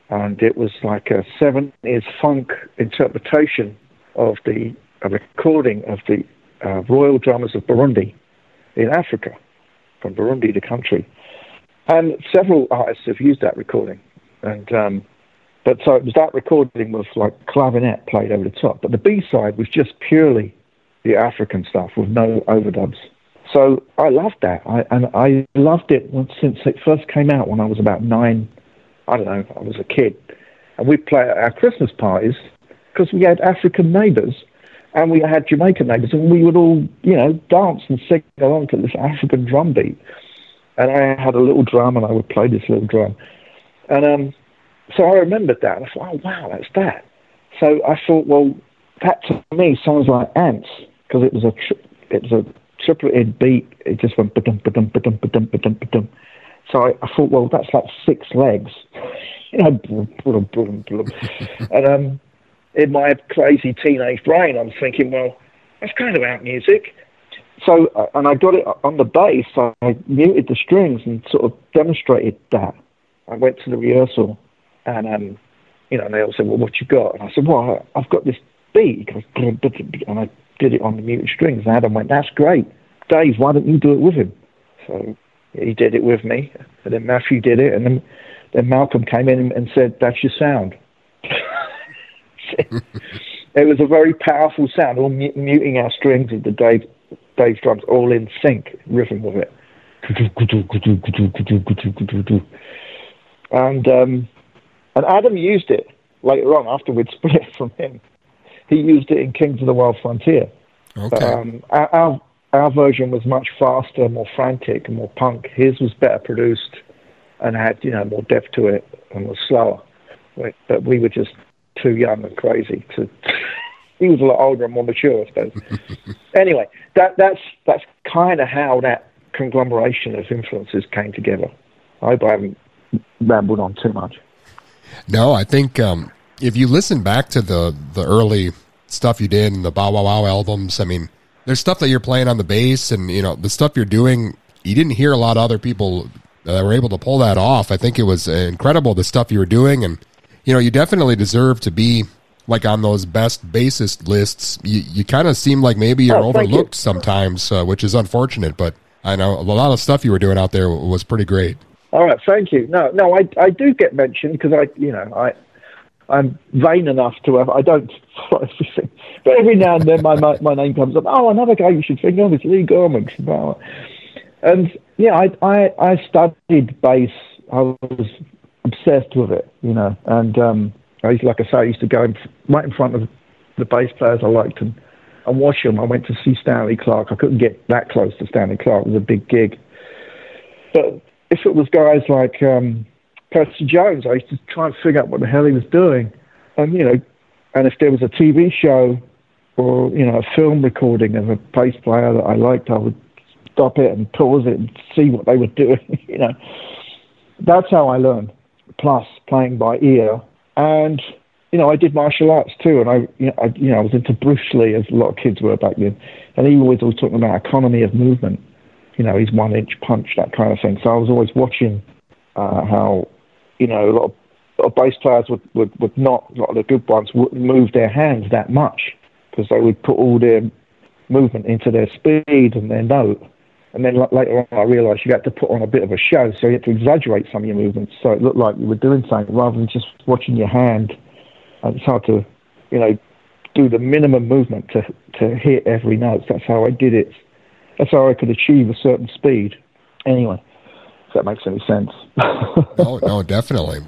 and it was like a 70s funk interpretation of the recording of the uh, Royal Drummers of Burundi in Africa, from Burundi, the country. And several artists have used that recording. And um, but so it was that recording was like clarinet played over the top. But the B side was just purely the African stuff with no overdubs. So I loved that. I, and I loved it since it first came out when I was about nine. I don't know, I was a kid. And we'd play at our Christmas parties because we had African neighbours and we had Jamaican neighbours, and we would all, you know, dance and sing along to this African drum beat. And I had a little drum, and I would play this little drum. And um, so I remembered that, and I thought, oh wow, that's that. So I thought, well, that to me sounds like ants because it was a tri- it was a tripleted beat. It just went ba-dum, ba-dum, ba-dum, ba-dum, ba-dum, ba-dum. So I, I thought, well, that's like six legs, you know, blum, blum, blum, blum. and um, in my crazy teenage brain, I'm thinking, well, that's kind of out music. So, uh, and I got it on the bass. I muted the strings and sort of demonstrated that. I went to the rehearsal, and um, you know, and they all said, "Well, what you got?" And I said, "Well, I've got this beat." And I did it on the muted strings. And Adam went, "That's great, Dave. Why don't you do it with him?" So he did it with me, and then Matthew did it, and then then Malcolm came in and said, "That's your sound." it was a very powerful sound, all mu- muting our strings with the Dave, Dave's drums all in sync, riffing with it. And um, and Adam used it later on after we'd split from him. He used it in Kings of the Wild Frontier. Okay. Um, our, our our version was much faster, more frantic, and more punk. His was better produced and had you know more depth to it and was slower. But but we were just too young and crazy to. he was a lot older and more mature, I suppose. anyway, that that's that's kind of how that conglomeration of influences came together. I hope I haven't rambled on too much. No, I think um, if you listen back to the the early stuff you did in the Bow Wow Wow albums, I mean, there's stuff that you're playing on the bass, and you know the stuff you're doing. You didn't hear a lot of other people that were able to pull that off. I think it was incredible the stuff you were doing, and you know you definitely deserve to be like on those best bassist lists. You you kind of seem like maybe you're Oh, thank you. overlooked sometimes, uh, which is unfortunate. But I know a lot of stuff you were doing out there was pretty great. All right, thank you. No, no, I I do get mentioned because I, you know, I I'm vain enough to have. I don't follow everything, but every now and then my my, my name comes up. Oh, another guy you should think of is Leigh Gorman. And yeah, I I I studied bass. I was obsessed with it, you know, and um, I used, like I say, I used to go in, right in front of the bass players I liked and and watch them. I went to see Stanley Clarke. I couldn't get that close to Stanley Clarke. It was a big gig. But if it was guys like um, Percy Jones, I used to try and figure out what the hell he was doing. And, you know, and if there was a TV show or, you know, a film recording of a bass player that I liked, I would stop it and pause it and see what they were doing, you know. That's how I learned, plus playing by ear. And, you know, I did martial arts too, and I, you know, I, you know, I was into Bruce Lee, as a lot of kids were back then. And he was always talking about economy of movement you know, his one inch punch, that kind of thing. So I was always watching uh, how, you know, a lot of, a lot of bass players would, would, would not, a lot of the good ones wouldn't move their hands that much because they would put all their movement into their speed and their note. And then later on, I realised you had to put on a bit of a show, so you had to exaggerate some of your movements so it looked like you were doing something rather than just watching your hand. And it's hard to, you know, do the minimum movement to to hit every note. That's how I did it. That's how I could achieve a certain speed. Anyway, if that makes any sense. no, no, definitely.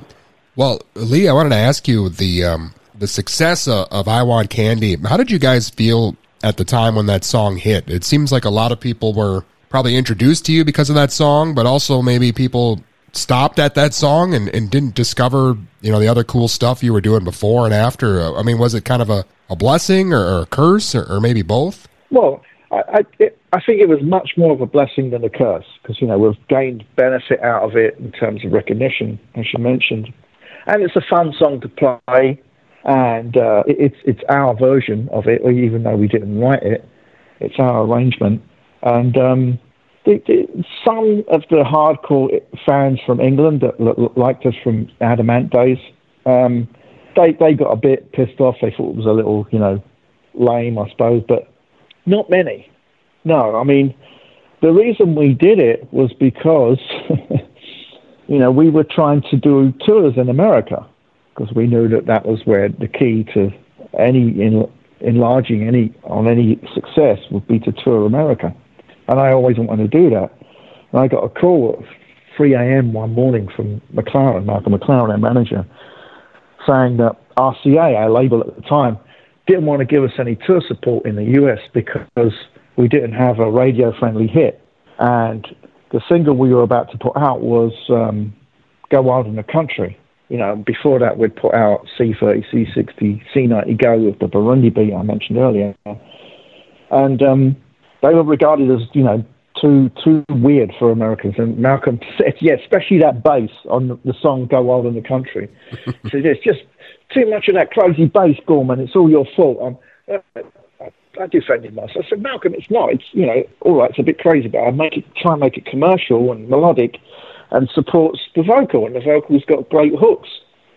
Well, Leigh, I wanted to ask you the um, the success of, of "I Want Candy." How did you guys feel at the time when that song hit? It seems like a lot of people were probably introduced to you because of that song, but also maybe people stopped at that song and, and didn't discover you know the other cool stuff you were doing before and after. I mean, was it kind of a, a blessing or, or a curse or, or maybe both? Well, I, I, it, I think it was much more of a blessing than a curse because you know we've gained benefit out of it in terms of recognition, as you mentioned, and it's a fun song to play, and uh, it, it's it's our version of it, even though we didn't write it. It's our arrangement, and um, the, the, some of the hardcore fans from England that l- liked us from Adam Ant days, um, they they got a bit pissed off. They thought it was a little, you know, lame, I suppose, but not many. No, I mean, the reason we did it was because, you know, we were trying to do tours in America because we knew that that was where the key to any in, enlarging any on any success would be to tour America, and I always wanted to do that. And I got a call at 3 a.m. one morning from McLaren, Malcolm McLaren, our manager, saying that RCA, our label at the time, didn't want to give us any tour support in the US because we didn't have a radio friendly hit. And the single we were about to put out was um, Go Wild in the Country. You know, before that, we'd put out C30, C60, C90 Go with the Burundi beat I mentioned earlier. And um, they were regarded as, you know, too too weird for Americans. And Malcolm said, yeah, especially that bass on the, song "Go Wild in the Country." he said, it's just too much of that crazy bass, Gorman. It's all your fault. Um, I, I defended myself. I said, Malcolm, it's not. It's you know, all right. It's a bit crazy, but I make it try and make it commercial and melodic, and supports the vocal. And the vocal's got great hooks.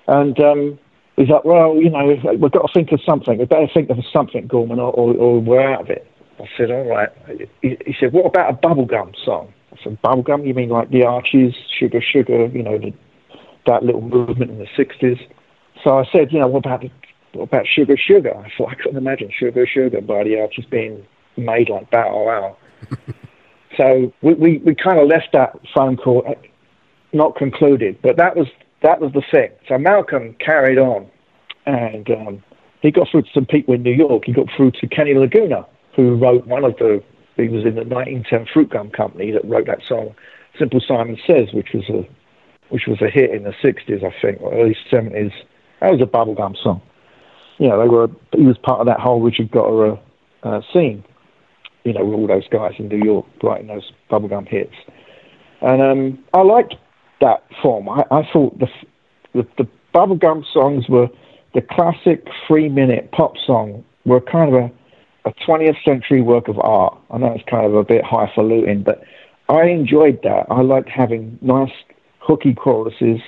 And um, he's like, well, you know, we've got to think of something. We better think of something, Gorman, or, or, or we're out of it. I said, all right. He, he said, what about a bubblegum song? I said, bubblegum? You mean like the Archies, Sugar Sugar, you know, the, that little movement in the 60s? So I said, you know, what about, what about Sugar Sugar? I thought, I couldn't imagine Sugar Sugar by the Archies being made like Battle Wow. so we, we, we kind of left that phone call uh, not concluded, but that was, that was the thing. So Malcolm carried on and um, he got through to some people in New York. He got through to Kenny Laguna, who wrote one of the, he was in the 1910 Fruitgum Company that wrote that song, Simple Simon Says, which was a, which was a hit in the 60s, I think, or early 70s. That was a bubblegum song. You know, they were, he was part of that whole Richard Gottehrer uh, scene, you know, with all those guys in New York writing those bubblegum hits. And um, I liked that form. I, I thought the, the, the bubblegum songs were the classic three minute pop song were kind of a a 20th century work of art. I know it's kind of a bit highfalutin, but I enjoyed that. I liked having nice hooky choruses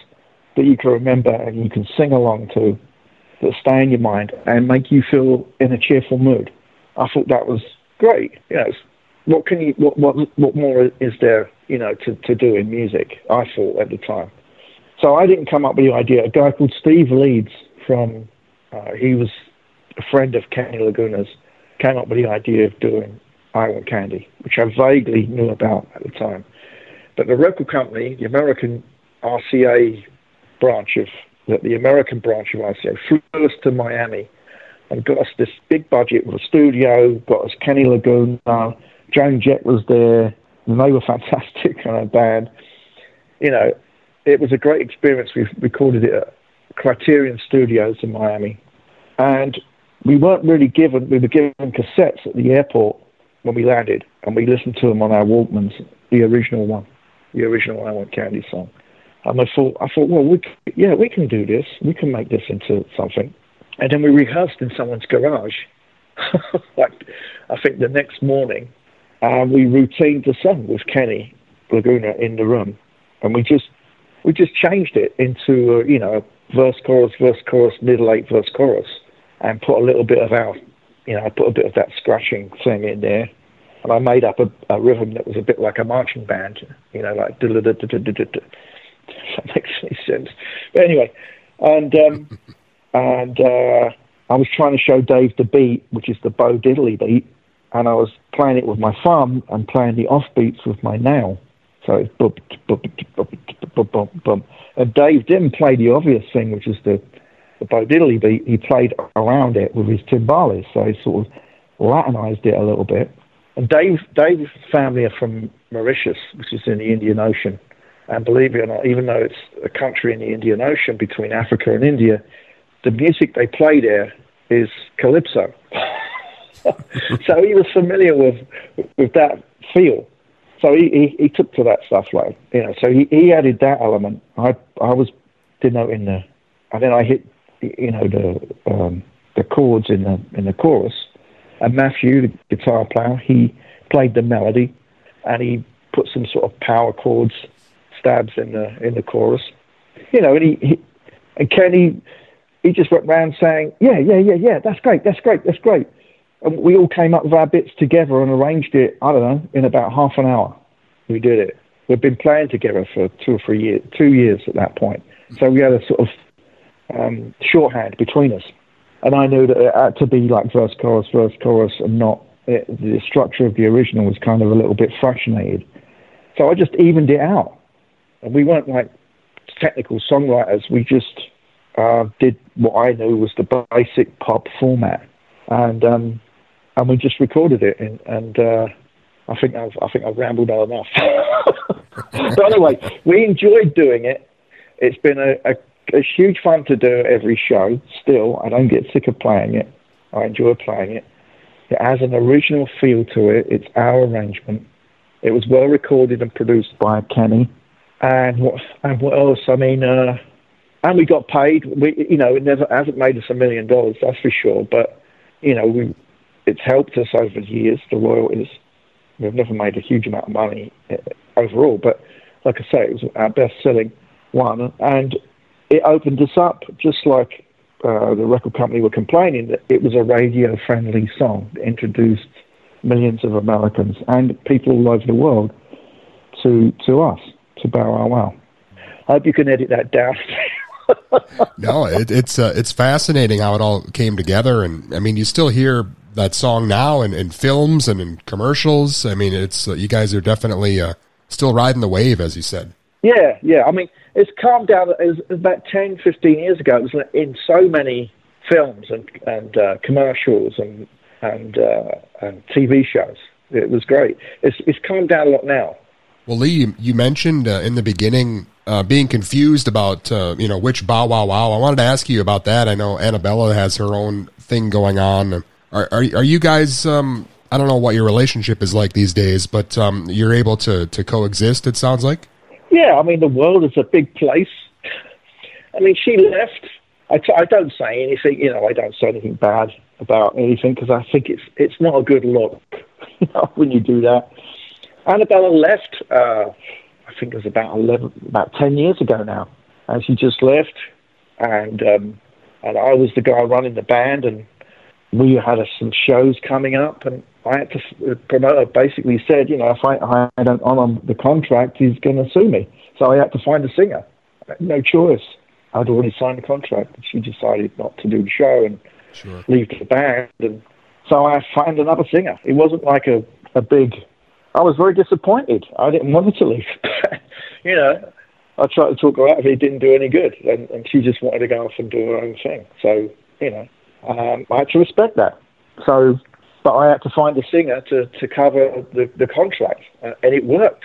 that you can remember and you can sing along to that stay in your mind and make you feel in a cheerful mood. I thought that was great. You know, what can you what what what more is there, you know, to, to do in music, I thought at the time. So I didn't come up with the idea. A guy called Steve Leeds from uh, he was a friend of Kenny Laguna's came up with the idea of doing I Want Candy, which I vaguely knew about at the time. But the record company, the American RCA branch of the, the American branch of RCA, flew us to Miami and got us this big budget with a studio, got us Kenny Laguna, Joan Jett was there, and they were fantastic kind of band. You know, it was a great experience. We recorded it at Criterion Studios in Miami. And we weren't really given, we were given cassettes at the airport when we landed, and we listened to them on our Walkmans, the original one, the original I Want Candy song. And I thought, I thought, well, we, yeah, we can do this. We can make this into something. And then we rehearsed in someone's garage. like, I think the next morning, and we routined the song with Kenny Laguna in the room, and we just we just changed it into a, you know verse chorus verse chorus middle eight verse chorus, and put a little bit of our you know I put a bit of that scratching thing in there, and I made up a, a rhythm that was a bit like a marching band, you know like that makes any sense. But anyway, and um, and uh, I was trying to show Dave the beat, which is the Bo Diddley beat, and I was playing it with my thumb and playing the off beats with my nail. So it's bump, bump, bump, bump, bump, bump. And Dave didn't play the obvious thing, which is the, the Bo Diddley beat. He played around it with his timbales, so he sort of Latinized it a little bit. And Dave, Dave's family are from Mauritius, which is in the Indian Ocean. And believe it or not, even though it's a country in the Indian Ocean between Africa and India, the music they play there is calypso. so he was familiar with with that feel. So he, he, he took to that stuff like you know. So he, he added that element. I I was denoting the, and then I hit you know the um, the chords in the in the chorus. And Matthew, the guitar player, he played the melody, and he put some sort of power chords stabs in the in the chorus. You know, and he, he and Kenny he just went round saying, "Yeah, yeah, yeah, yeah, that's great, that's great, that's great." And we all came up with our bits together and arranged it. I don't know in about half an hour. We did it. We've been playing together for two or three years, two years at that point. So we had a sort of um, shorthand between us, and I knew that it had to be like verse, chorus, verse, chorus, and not it, the structure of the original was kind of a little bit fractionated. So I just evened it out, and we weren't like technical songwriters. We just uh, did what I knew was the basic pop format, and um, and we just recorded it. And, and uh, I think I've I think I've rambled on enough. but anyway, we enjoyed doing it. It's been a, a, a huge fun to do every show. Still, I don't get sick of playing it. I enjoy playing it. It has an original feel to it. It's our arrangement. It was well recorded and produced by Kenny. And what and what else? I mean. Uh, and we got paid. We, you know, it never hasn't made us a million dollars, that's for sure. But you know, we, it's helped us over the years. The royalties. We've never made a huge amount of money uh, overall, but like I say, it was our best-selling one, and it opened us up. Just like uh, the record company were complaining that it was a radio-friendly song that introduced millions of Americans and people all over the world to to us, to Bow Wow Wow. I hope you can edit that down. no, it, it's uh, it's fascinating how it all came together, and I mean, you still hear that song now in, in films and in commercials. I mean, it's uh, you guys are definitely uh, still riding the wave, as you said. Yeah, yeah. I mean, it's calmed down. It was about 10, 15 years ago. It was in so many films and and uh, commercials and and uh, and TV shows. It was great. It's it's calmed down a lot now. Well, Leigh, you mentioned uh, in the beginning uh, being confused about uh, you know which bow wow wow. I wanted to ask you about that. I know Annabella has her own thing going on. Are are, are you guys? Um, I don't know what your relationship is like these days, but um, you're able to to coexist. It sounds like. Yeah, I mean the world is a big place. I mean, she left. I t- I don't say anything. You know, I don't say anything bad about anything because I think it's it's not a good look when you do that. Annabella left. Uh, I think it was about eleven, about ten years ago now, and she just left, and um, and I was the guy running the band, and we had uh, some shows coming up, and I had to the promoter basically said, you know, if I, I don't honor the contract, he's going to sue me. So I had to find a singer. No choice. I'd already signed the contract, and she decided not to do the show and sure. leave the band, and so I found another singer. It wasn't like a a big I was very disappointed. I didn't want her to leave. you know, I tried to talk her out of it. It didn't do any good. And, and she just wanted to go off and do her own thing. So, you know, um, I had to respect that. So, but I had to find a singer to, to cover the, the contract. Uh, and it worked.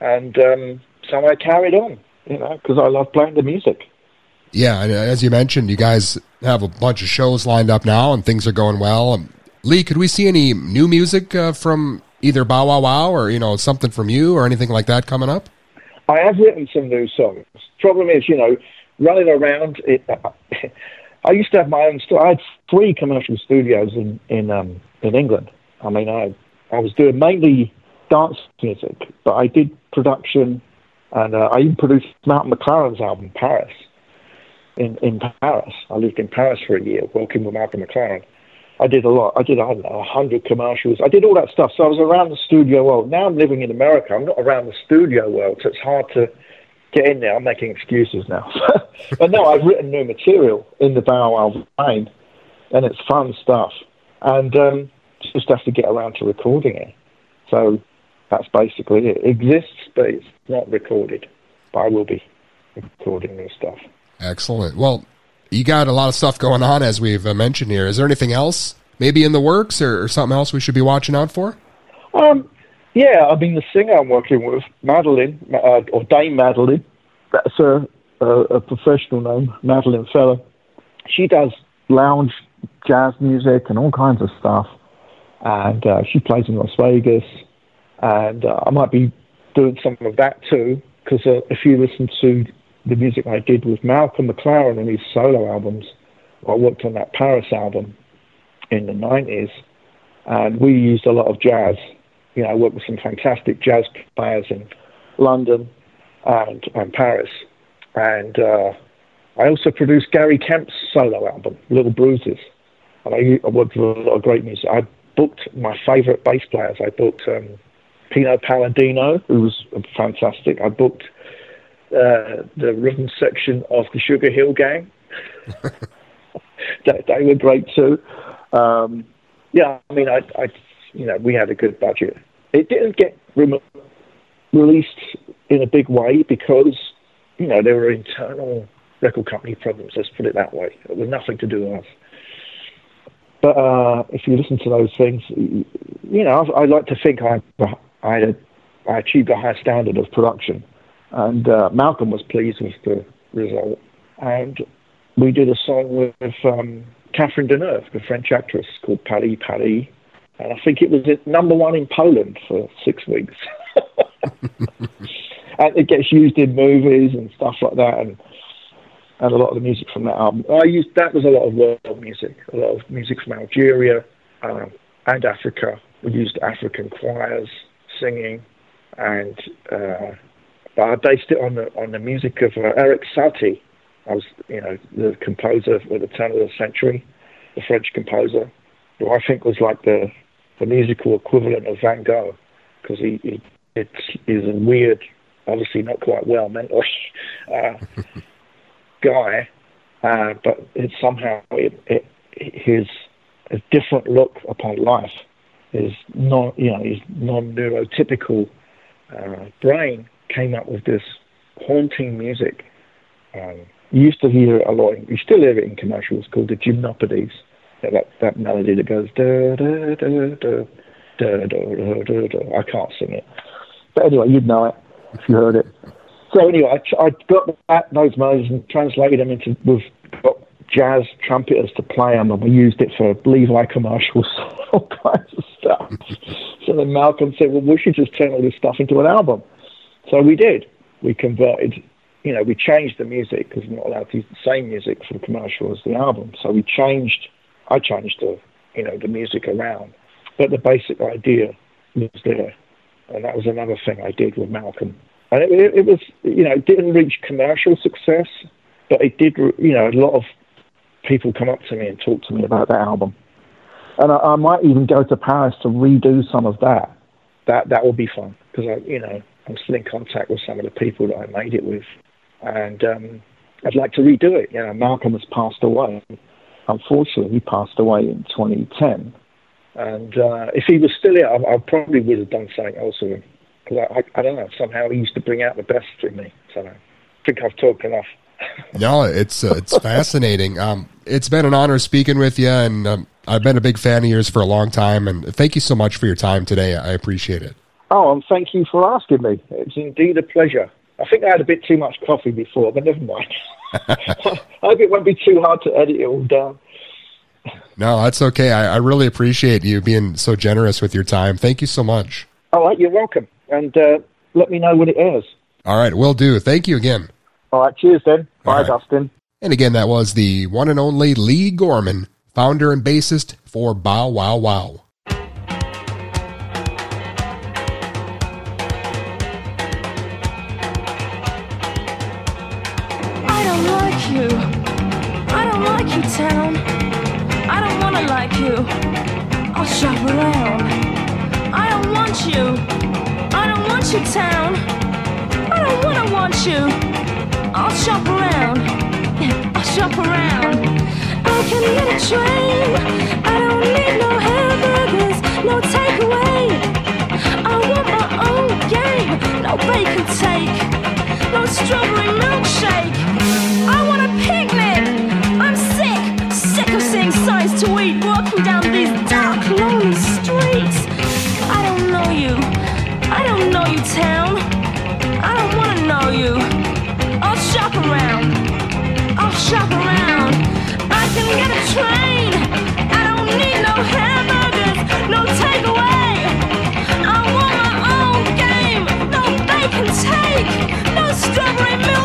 And um, so I carried on, you know, because I love playing the music. Yeah, and as you mentioned, you guys have a bunch of shows lined up now, and things are going well. Um, Leigh, could we see any new music uh, from either Bow Wow Wow or you know something from you or anything like that coming up? I have written some new songs. Problem is, you know, running around. It, I used to have my own. Stu- I had three commercial studios in in um, in England. I mean, I I was doing mainly dance music, but I did production, and uh, I even produced Martin McLaren's album Paris. In in Paris, I lived in Paris for a year, working with Malcolm McLaren. I did a lot. I did, I don't know, 100 commercials. I did all that stuff. So I was around the studio world. Now I'm living in America. I'm not around the studio world, so it's hard to get in there. I'm making excuses now. but no, I've written new material in the Bow Wow vein. and it's fun stuff. And um, just have to get around to recording it. So that's basically it. It exists, but it's not recorded. But I will be recording new stuff. Excellent. Well, you got a lot of stuff going on, as we've uh, mentioned here. Is there anything else, maybe in the works, or, or something else we should be watching out for? Um, yeah, I mean the singer I'm working with, Madeline, uh, or Dame Madeline. That's a, a, a professional name, Madeline Feller. She does lounge jazz music and all kinds of stuff, and uh, she plays in Las Vegas. And uh, I might be doing some of that too, because uh, if you listen to the music I did with Malcolm McLaren and his solo albums, I worked on that Paris album in the 90s, and we used a lot of jazz. You know, I worked with some fantastic jazz players in London and, and Paris. And uh, I also produced Gary Kemp's solo album, Little Bruises. And I, I worked with a lot of great music. I booked my favorite bass players. I booked um, Pino Palladino, who was fantastic. I booked uh, the rhythm section of the Sugar Hill Gang. they, they were great too. Um, yeah, I mean, I, I, you know, we had a good budget. It didn't get rem- released in a big way because, you know, there were internal record company problems. Let's put it that way. It was nothing to do with us. But uh, if you listen to those things, you know, I, like to think I, I, I achieved a high standard of production, and uh, Malcolm was pleased with the result. And we did a song with um, Catherine Deneuve, the French actress, called Paris, Paris. And I think it was number one in Poland for six weeks. and it gets used in movies and stuff like that. And and a lot of the music from that album. I used that was a lot of world music, a lot of music from Algeria um, and Africa. We used African choirs singing, and uh, but I based it on the on the music of uh, Erik Satie. I was, you know, the composer at the turn of the century, the French composer, who I think was like the the musical equivalent of Van Gogh, because he, he it is a weird, obviously not quite well mentally. Uh, guy, uh, but it somehow it, it, his a different look upon life, his non you know his non neurotypical uh, brain came up with this haunting music. Um, you used to hear it a lot. You still hear it in commercials called the gymnopedies. Yeah, that that melody that goes da da da da da da da da da. I can't sing it, but anyway, you'd know it if you heard it. So anyway, I, I got that, those melodies and translated them into we've got jazz trumpeters to play them, and we used it for Levi commercials, all kinds of stuff. so then Malcolm said, "Well, we should just turn all this stuff into an album." So we did. We converted, you know, we changed the music because we're not allowed to use the same music for the commercial as the album. So we changed. I changed the, you know, the music around, but the basic idea was there, and that was another thing I did with Malcolm. And it, it, was, you know, it didn't reach commercial success, but it did, you know, a lot of people come up to me and talk to me about that album. And I, I might even go to Paris to redo some of that. That that would be fun because I, you know, I'm still in contact with some of the people that I made it with, and um, I'd like to redo it. You know, Malcolm has passed away. Unfortunately, he passed away in 2010. And uh, if he was still here, I, I probably would have done something else with him because I, I, I don't know. Somehow he used to bring out the best in me. So I think I've talked enough. no, it's uh, it's fascinating. Um, it's been an honor speaking with you, and um, I've been a big fan of yours for a long time. And thank you so much for your time today. I appreciate it. Oh, and thank you for asking me. It's indeed a pleasure. I think I had a bit too much coffee before, but never mind. I hope it won't be too hard to edit it all down. No, that's okay. I, I really appreciate you being so generous with your time. Thank you so much. All right, you're welcome. And uh, let me know when it airs. All right, will do. Thank you again. All right, cheers then. Bye, right. Dustin. And again, that was the one and only Leigh Gorman, founder and bassist for Bow Wow Wow. you, town. I don't wanna like you. I'll shop around. I don't want you. I don't want you, town. I don't wanna want you. I'll shop around. Yeah, I'll shop around. I can get a train. I don't need no hamburgers, no takeaway. I want my own game. No bacon take, no strawberry milkshake. I want a pig. walking down these dark, lonely streets. I don't know you. I don't know you, town. I don't wanna know you. I'll shop around. I'll shop around. I can get a train. I don't need no hamburgers, no takeaway. I want my own game. No bacon take, no strawberry milk.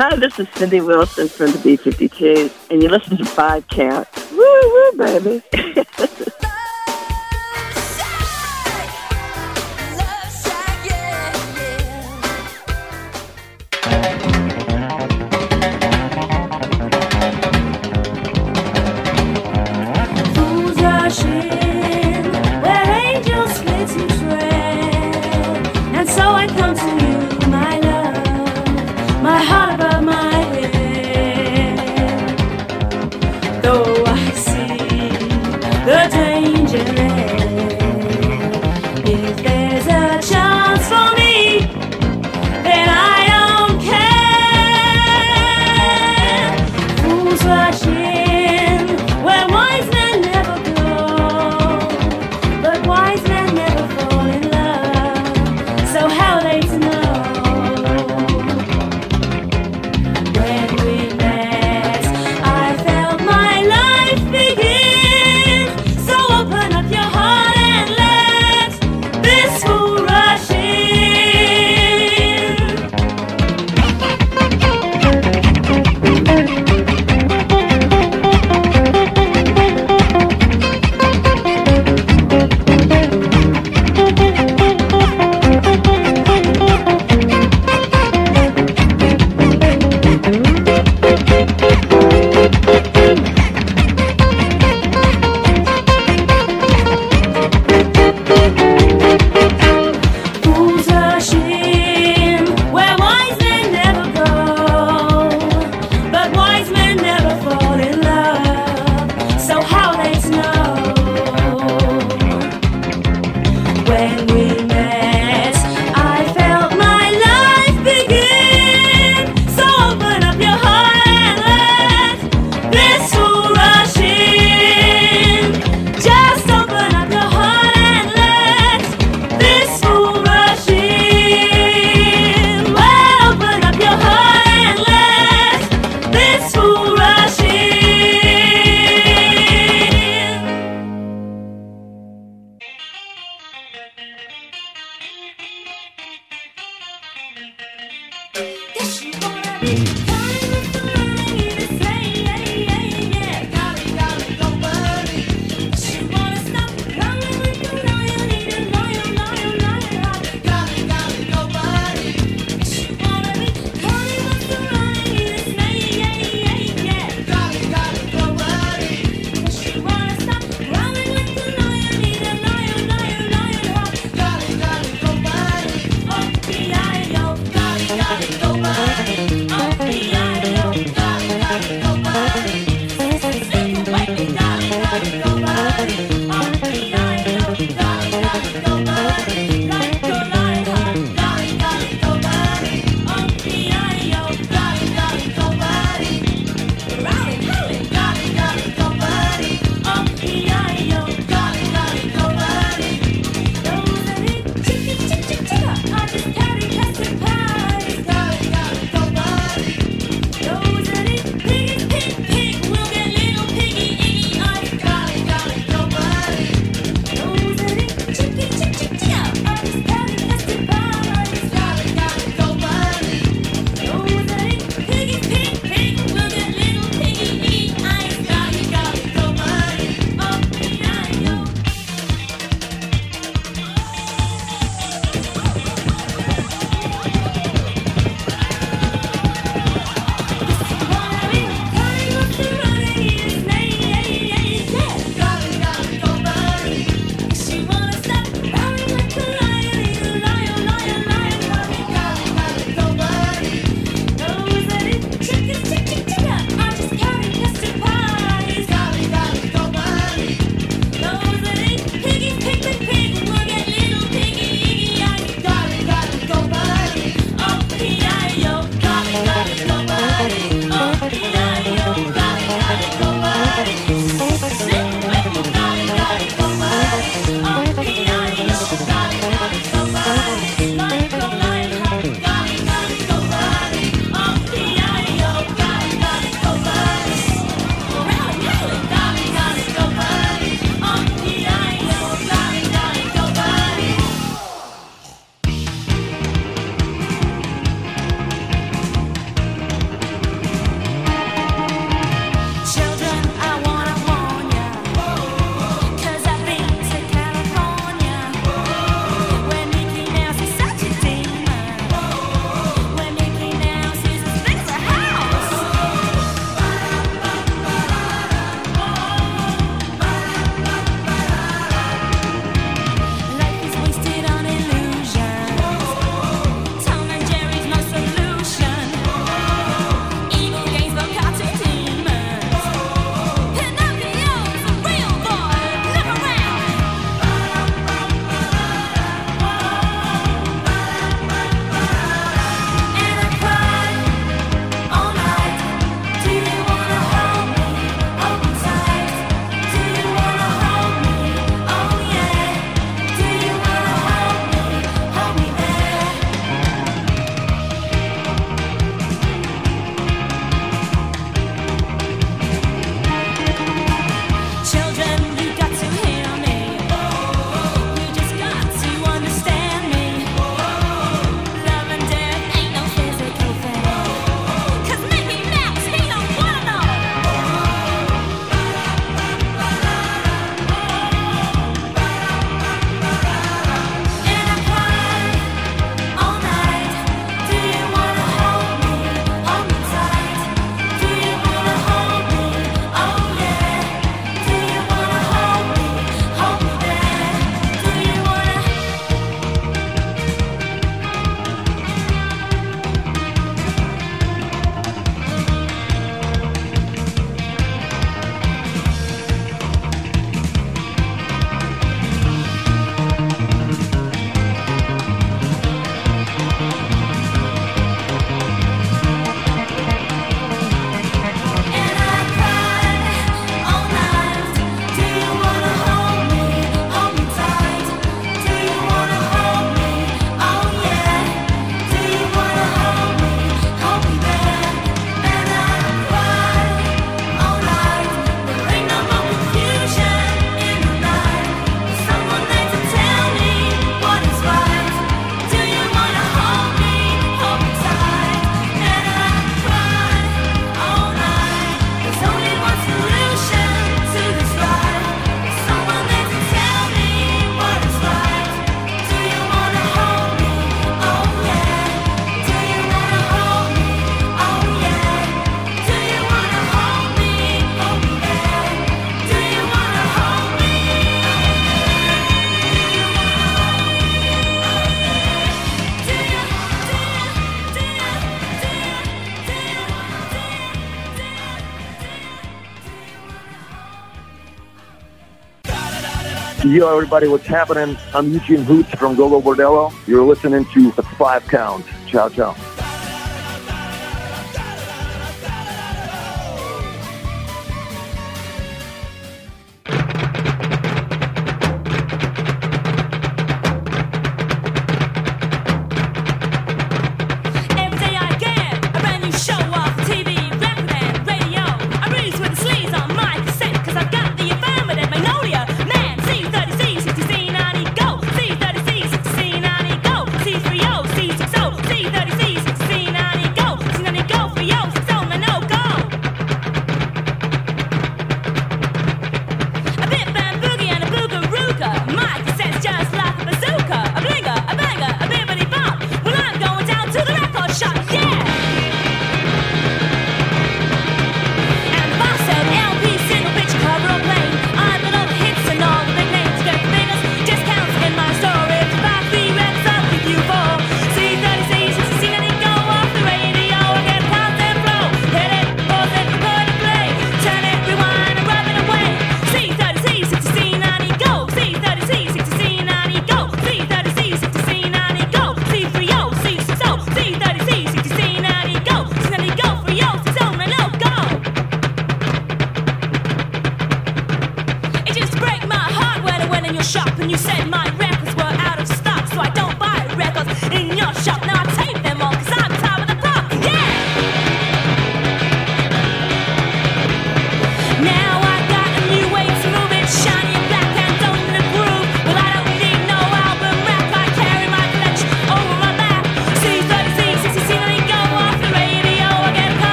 Hi, this is Cindy Wilson from the B52, and you listen to Five Count. Woo, woo, baby. Yo, everybody, what's happening? I'm Eugene Hütz from Gogol Bordello. You're listening to Five Count. Ciao, ciao.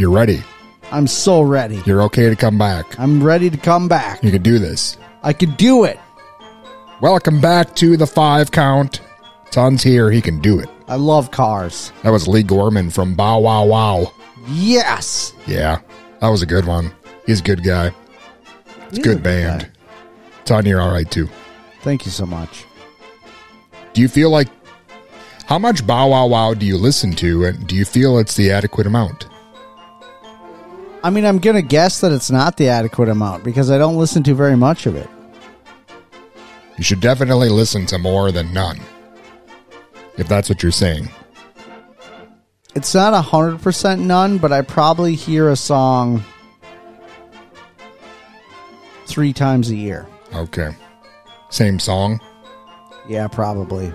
You're ready. I'm so ready. You're okay to come back. I'm ready to come back. You can do this. I can do it. Welcome back to the five count. Ton's here. He can do it. I love cars. That was Leigh Gorman from Bow Wow Wow. Yes. Yeah, that was a good one. He's a good guy. It's a good band. guy. Ton, you're all right too. Thank you so much. Do you feel like how much Bow Wow Wow do you listen to, and do you feel it's the adequate amount? I mean, I'm gonna guess that it's not the adequate amount because I don't listen to very much of it. You should definitely listen to more than none. If that's what you're saying. It's not a hundred percent none, but I probably hear a song three times a year. Okay. Same song. Yeah, probably.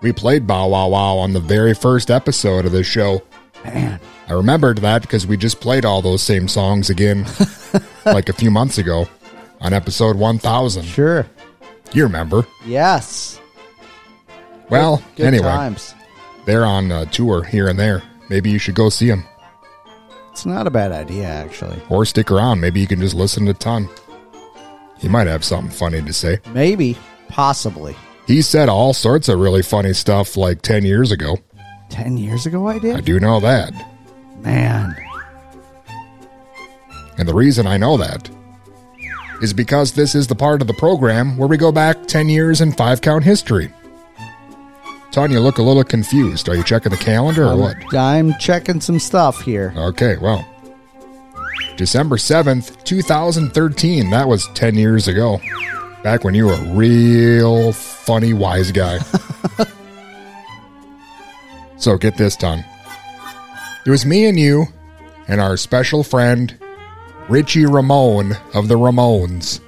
We played Bow Wow Wow on the very first episode of this show. Man. I remembered that because we just played all those same songs again like a few months ago on episode 1000. Sure. You remember. Yes. Well, Good- good anyway, times. they're on a tour here and there. Maybe you should go see them It's not a bad idea, actually. or stick around. Maybe you can just listen to Ton. He might have something funny to say. Maybe, possibly. He said all sorts of really funny stuff like 10 years ago. Ten years ago, I did? I do know that. Man, And the reason I know that is because this is the part of the program where we go back 10 years in five count history. Ton, you look a little confused. Are you checking the calendar or I'm, what? I'm checking some stuff here. Okay, well. December 7th, 2013. That was 10 years ago. Back when you were a real funny, wise guy. so get this, Ton. It was me and you and our special friend, Richie Ramone of the Ramones.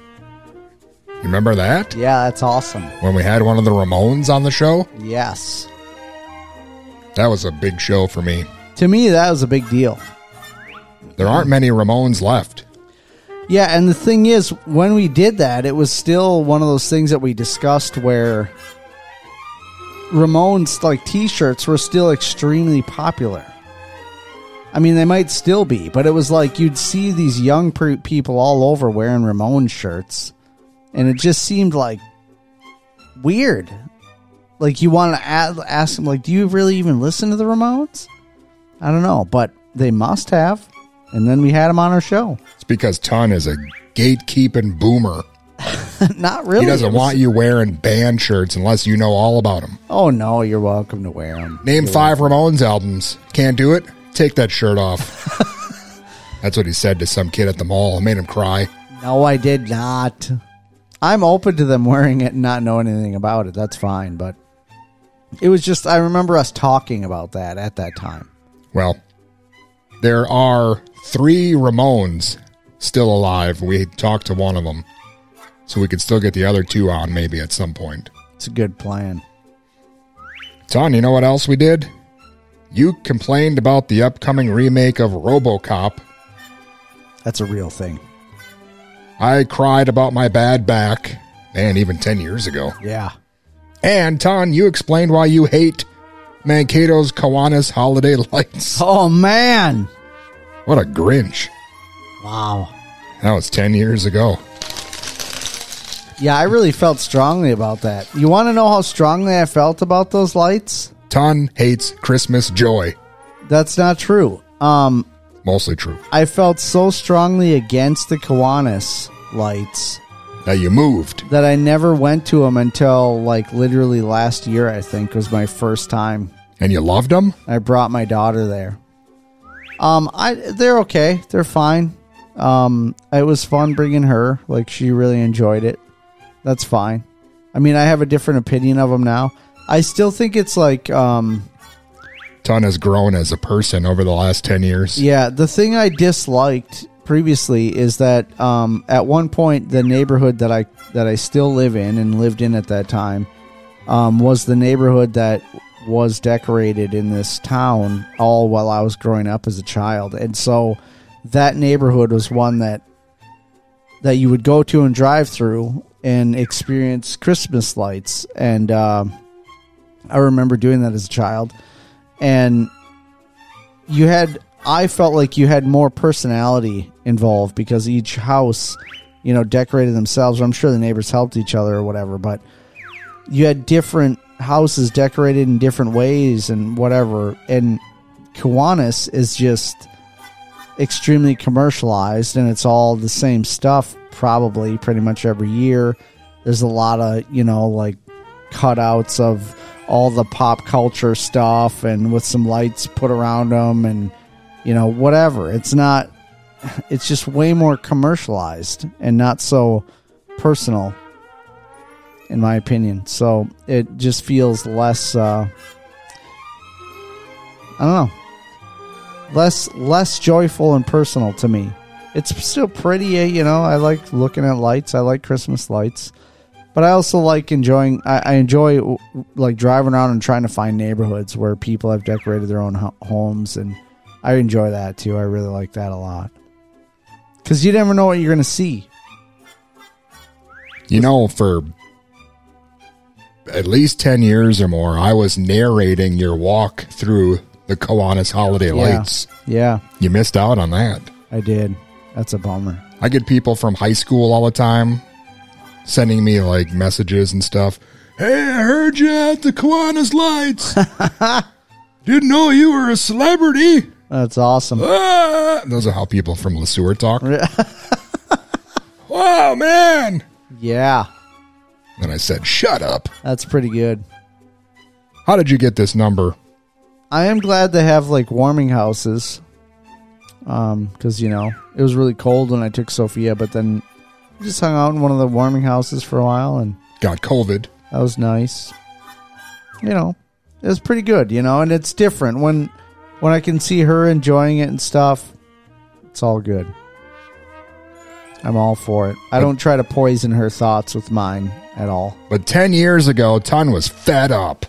You remember that? Yeah, that's awesome. When we had one of the Ramones on the show? Yes. That was a big show for me. To me, that was a big deal. There aren't many Ramones left. Yeah, and the thing is, when we did that, it was still one of those things that we discussed where Ramones like T-shirts were still extremely popular. I mean, they might still be, but it was like you'd see these young people all over wearing Ramones shirts, and it just seemed like weird. Like you want to ask, them, like, do you really even listen to the Ramones? I don't know, but they must have. And then we had them on our show. It's because Ton is a gatekeeping boomer. Not really. He doesn't was- want you wearing band shirts unless you know all about them. Oh no, you're welcome to wear them. Name five Ramones albums. Can't do it? Take that shirt off. That's what he said to some kid at the mall. It made him cry. No, I did not. I'm open to them wearing it and not knowing anything about it. That's fine, but it was just I remember us talking about that at that time. Well, there are three Ramones still alive. We talked to one of them. So we could still get the other two on maybe at some point. It's a good plan. Ton, you know what else we did? You complained about the upcoming remake of Robocop. That's a real thing. I cried about my bad back. and even 10 years ago. Yeah. And Ton, you explained why you hate Mankato's Kiwanis Holiday Lights. Oh man. What a Grinch. Wow. That was 10 years ago. Yeah, I really felt strongly about that. You want to know how strongly I felt about those lights? Ton hates Christmas joy. That's not true. Um, Mostly true. I felt so strongly against the Kiwanis lights That you moved. that I never went to them until like literally last year. I think was my first time. And you loved them? I brought my daughter there. Um, I they're okay. They're fine. Um, it was fun bringing her. Like she really enjoyed it. That's fine. I mean, I have a different opinion of them now. I still think it's like um, Ton has grown as a person over the last 10 years. Yeah, the thing I disliked previously is that um, at one point the neighborhood that I that I still live in and lived in at that time um, was the neighborhood that was decorated in this town all while I was growing up as a child, and so that neighborhood was one that that you would go to and drive through and experience Christmas lights, and um I remember doing that as a child, and you had I felt like you had more personality involved because each house, you know, decorated themselves. I'm sure the neighbors helped each other or whatever, but you had different houses decorated in different ways and whatever. And Kiwanis is just extremely commercialized and it's all the same stuff probably pretty much every year. There's a lot of, you know, like cutouts of all the pop culture stuff and with some lights put around them and you know whatever. It's not it's just way more commercialized and not so personal in my opinion. So it just feels less uh I don't know. Less less joyful and personal to me. It's still pretty, uh, you know. I like looking at lights. I like Christmas lights, but I also like enjoying. I, I enjoy like driving around and trying to find neighborhoods where people have decorated their own ho- homes, and I enjoy that too. I really like that a lot because you never know what you're going to see. You know, for at least 10 years or more, I was narrating your walk through the Kiwanis holiday Yeah. lights. Yeah, You missed out on that. I did. That's a bummer. I get people from high school all the time sending me like messages and stuff. Hey, I heard you at the Kiwanis lights. Didn't know you were a celebrity. That's awesome. Ah! Those are how people from Le Sueur talk. wow, man. Yeah, And I said, shut up. that's pretty good. How did you get this number? I am glad they have like warming houses. Um, because you know it was really cold when I took Sophia, but then just hung out in one of the warming houses for a while, and Got COVID. that was nice. You know, it was pretty good. You know, and it's different when when I can see her enjoying it and stuff. It's all good. I'm all for it. I don't try to poison her thoughts with mine at all. But 10 years ago, Ton was fed up.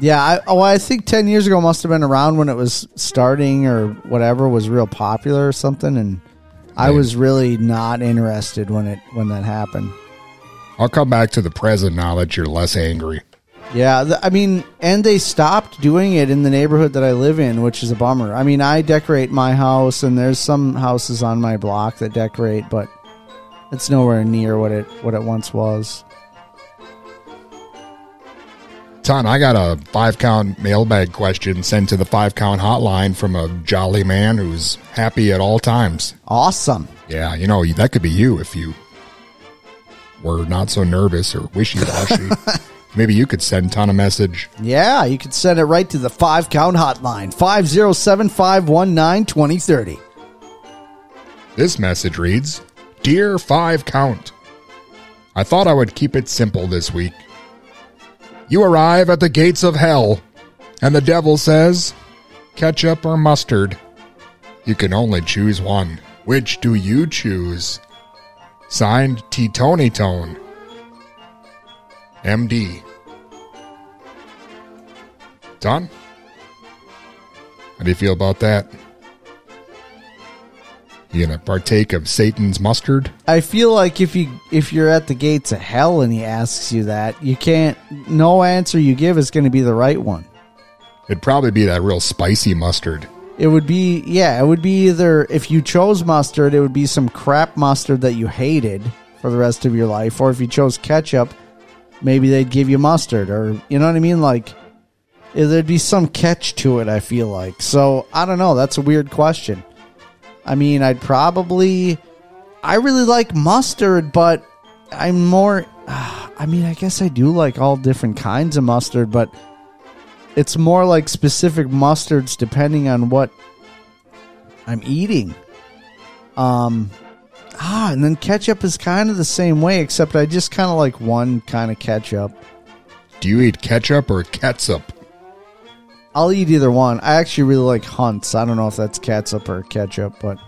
Yeah, I, oh, I think ten years ago must have been around when it was starting or whatever was real popular or something, and I was really not interested when it when that happened. I'll come back to the present now that you're less angry. Yeah, th- I mean, and they stopped doing it in the neighborhood that I live in, which is a bummer. I mean, I decorate my house, and there's some houses on my block that decorate, but it's nowhere near what it what it once was. Ton, I got a five count mailbag question sent to the five count hotline from a jolly man who's happy at all times. Awesome. Yeah, you know, that could be you if you were not so nervous or wishy washy. Maybe you could send Ton a message. Yeah, you can send it right to the five count hotline five zero seven five one nine twenty thirty. This message reads Dear Five Count, I thought I would keep it simple this week. You arrive at the gates of hell, and the devil says, Ketchup or mustard? You can only choose one. Which do you choose? Signed T. Tony Tone. MD. Done? How do you feel about that? You gonna partake of Satan's mustard? I feel like if you if you're at the gates of hell and he asks you that, you can't. No answer you give is going to be the right one. It'd probably be that real spicy mustard. It would be yeah. It would be either if you chose mustard, it would be some crap mustard that you hated for the rest of your life, or if you chose ketchup, maybe they'd give you mustard, or you know what I mean. Like there'd be some catch to it. I feel like so. I don't know. That's a weird question. I mean, I'd probably. I really like mustard, but I'm more. I mean, I guess I do like all different kinds of mustard, but it's more like specific mustards depending on what I'm eating. Um, ah, and then ketchup is kind of the same way, except I just kind of like one kind of ketchup. Do you eat ketchup or ketchup? I'll eat either one. I actually really like Hunt's. I don't know if that's catsup or ketchup, but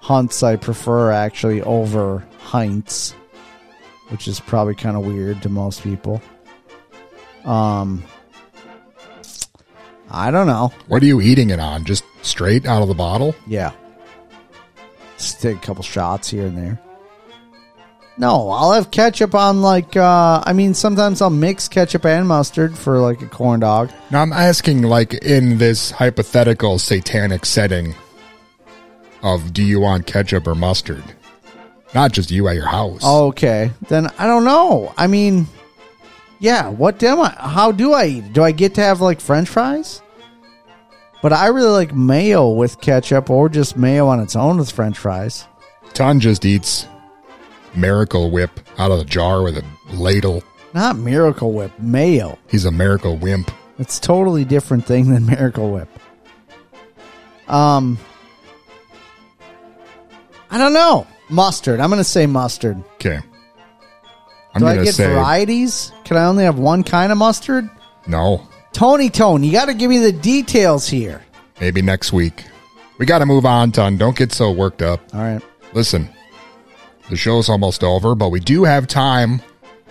Hunt's I prefer actually over Heinz, which is probably kind of weird to most people. Um, I don't know. What are you eating it on? Just straight out of the bottle? Yeah. Just take a couple shots here and there. No, I'll have ketchup on like uh I mean sometimes I'll mix ketchup and mustard for like a corn dog. Now I'm asking, like, in this hypothetical satanic setting of do you want ketchup or mustard? Not just you at your house. Okay. Then I don't know. I mean yeah, what do I how do I eat? Do I get to have like french fries? But I really like mayo with ketchup or just mayo on its own with french fries. Ton just eats Miracle Whip out of the jar with a ladle. Not Miracle Whip, mayo. He's a Miracle Wimp. It's totally different thing than Miracle Whip. Um, I don't know. Mustard. I'm going to say mustard. Okay. I'm Do I gonna get say varieties? Can I only have one kind of mustard? no. Tony Tone, you got to give me the details here. Maybe next week. We got to move on, Ton. Don't get so worked up. All right. Listen, the show's almost over, but we do have time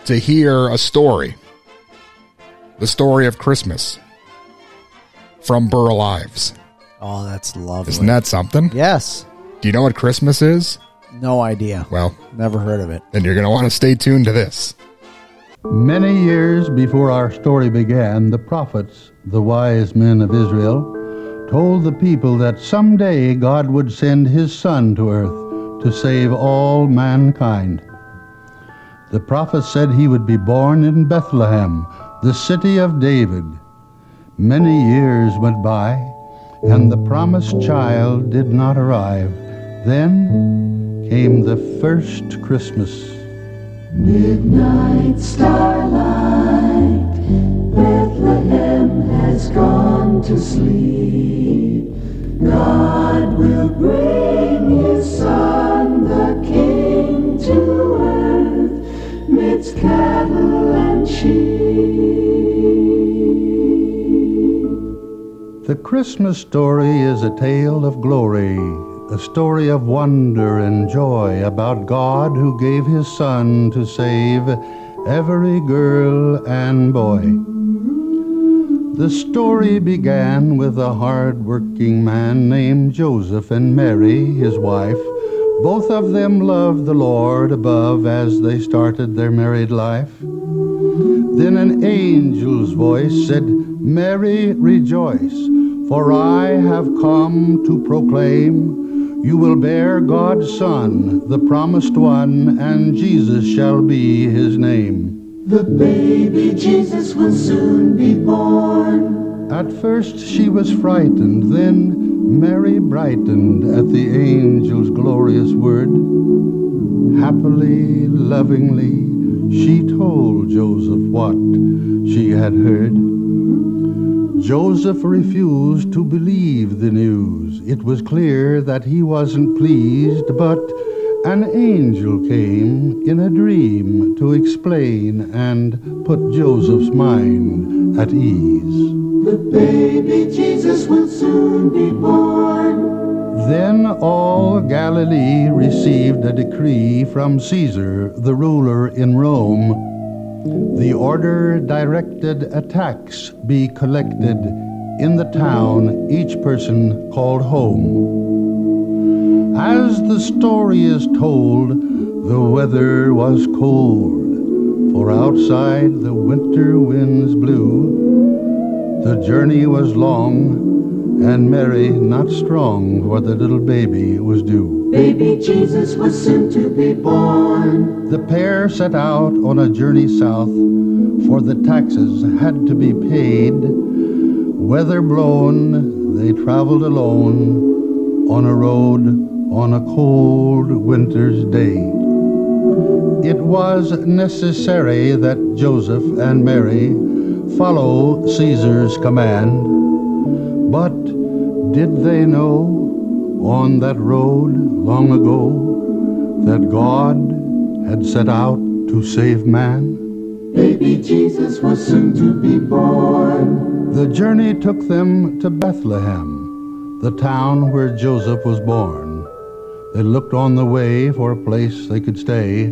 to hear a story. The story of Christmas from Burl Ives. Oh, that's lovely. Isn't that something? Yes. Do you know what Christmas is? No idea. Well, Never heard of it. then you're going to want to stay tuned to this. Many years before our story began, the prophets, the wise men of Israel, told the people that someday God would send his Son to earth to save all mankind. The prophet said he would be born in Bethlehem, the city of David. Many years went by, and the promised child did not arrive. Then came the first Christmas. Midnight starlight, Bethlehem has gone to sleep. God will bring his son, the King, to earth, midst cattle and sheep. The Christmas story is a tale of glory, a story of wonder and joy about God who gave his Son to save every girl and boy. The story began with a hard-working man named Joseph and Mary, his wife. Both of them loved the Lord above as they started their married life. Then an angel's voice said, Mary, rejoice, for I have come to proclaim you will bear God's Son, the promised one, and Jesus shall be his name. The baby Jesus will soon be born. At first she was frightened, then Mary brightened at the angel's glorious word. Happily, lovingly, she told Joseph what she had heard. Joseph refused to believe the news. It was clear that he wasn't pleased, but an angel came in a dream to explain and put Joseph's mind at ease. The baby Jesus will soon be born. Then all Galilee received a decree from Caesar, the ruler in Rome. The order directed a tax be collected in the town each person called home. As the story is told, the weather was cold, for outside the winter winds blew. The journey was long, and Mary not strong, for the little baby was due. Baby Jesus was soon to be born. The pair set out on a journey south, for the taxes had to be paid. Weather blown, they traveled alone on a road on a cold winter's day. It was necessary that Joseph and Mary follow Caesar's command. But did they know on that road long ago that God had set out to save man? Baby Jesus was soon to be born. The journey took them to Bethlehem, the town where Joseph was born. They looked on the way for a place they could stay,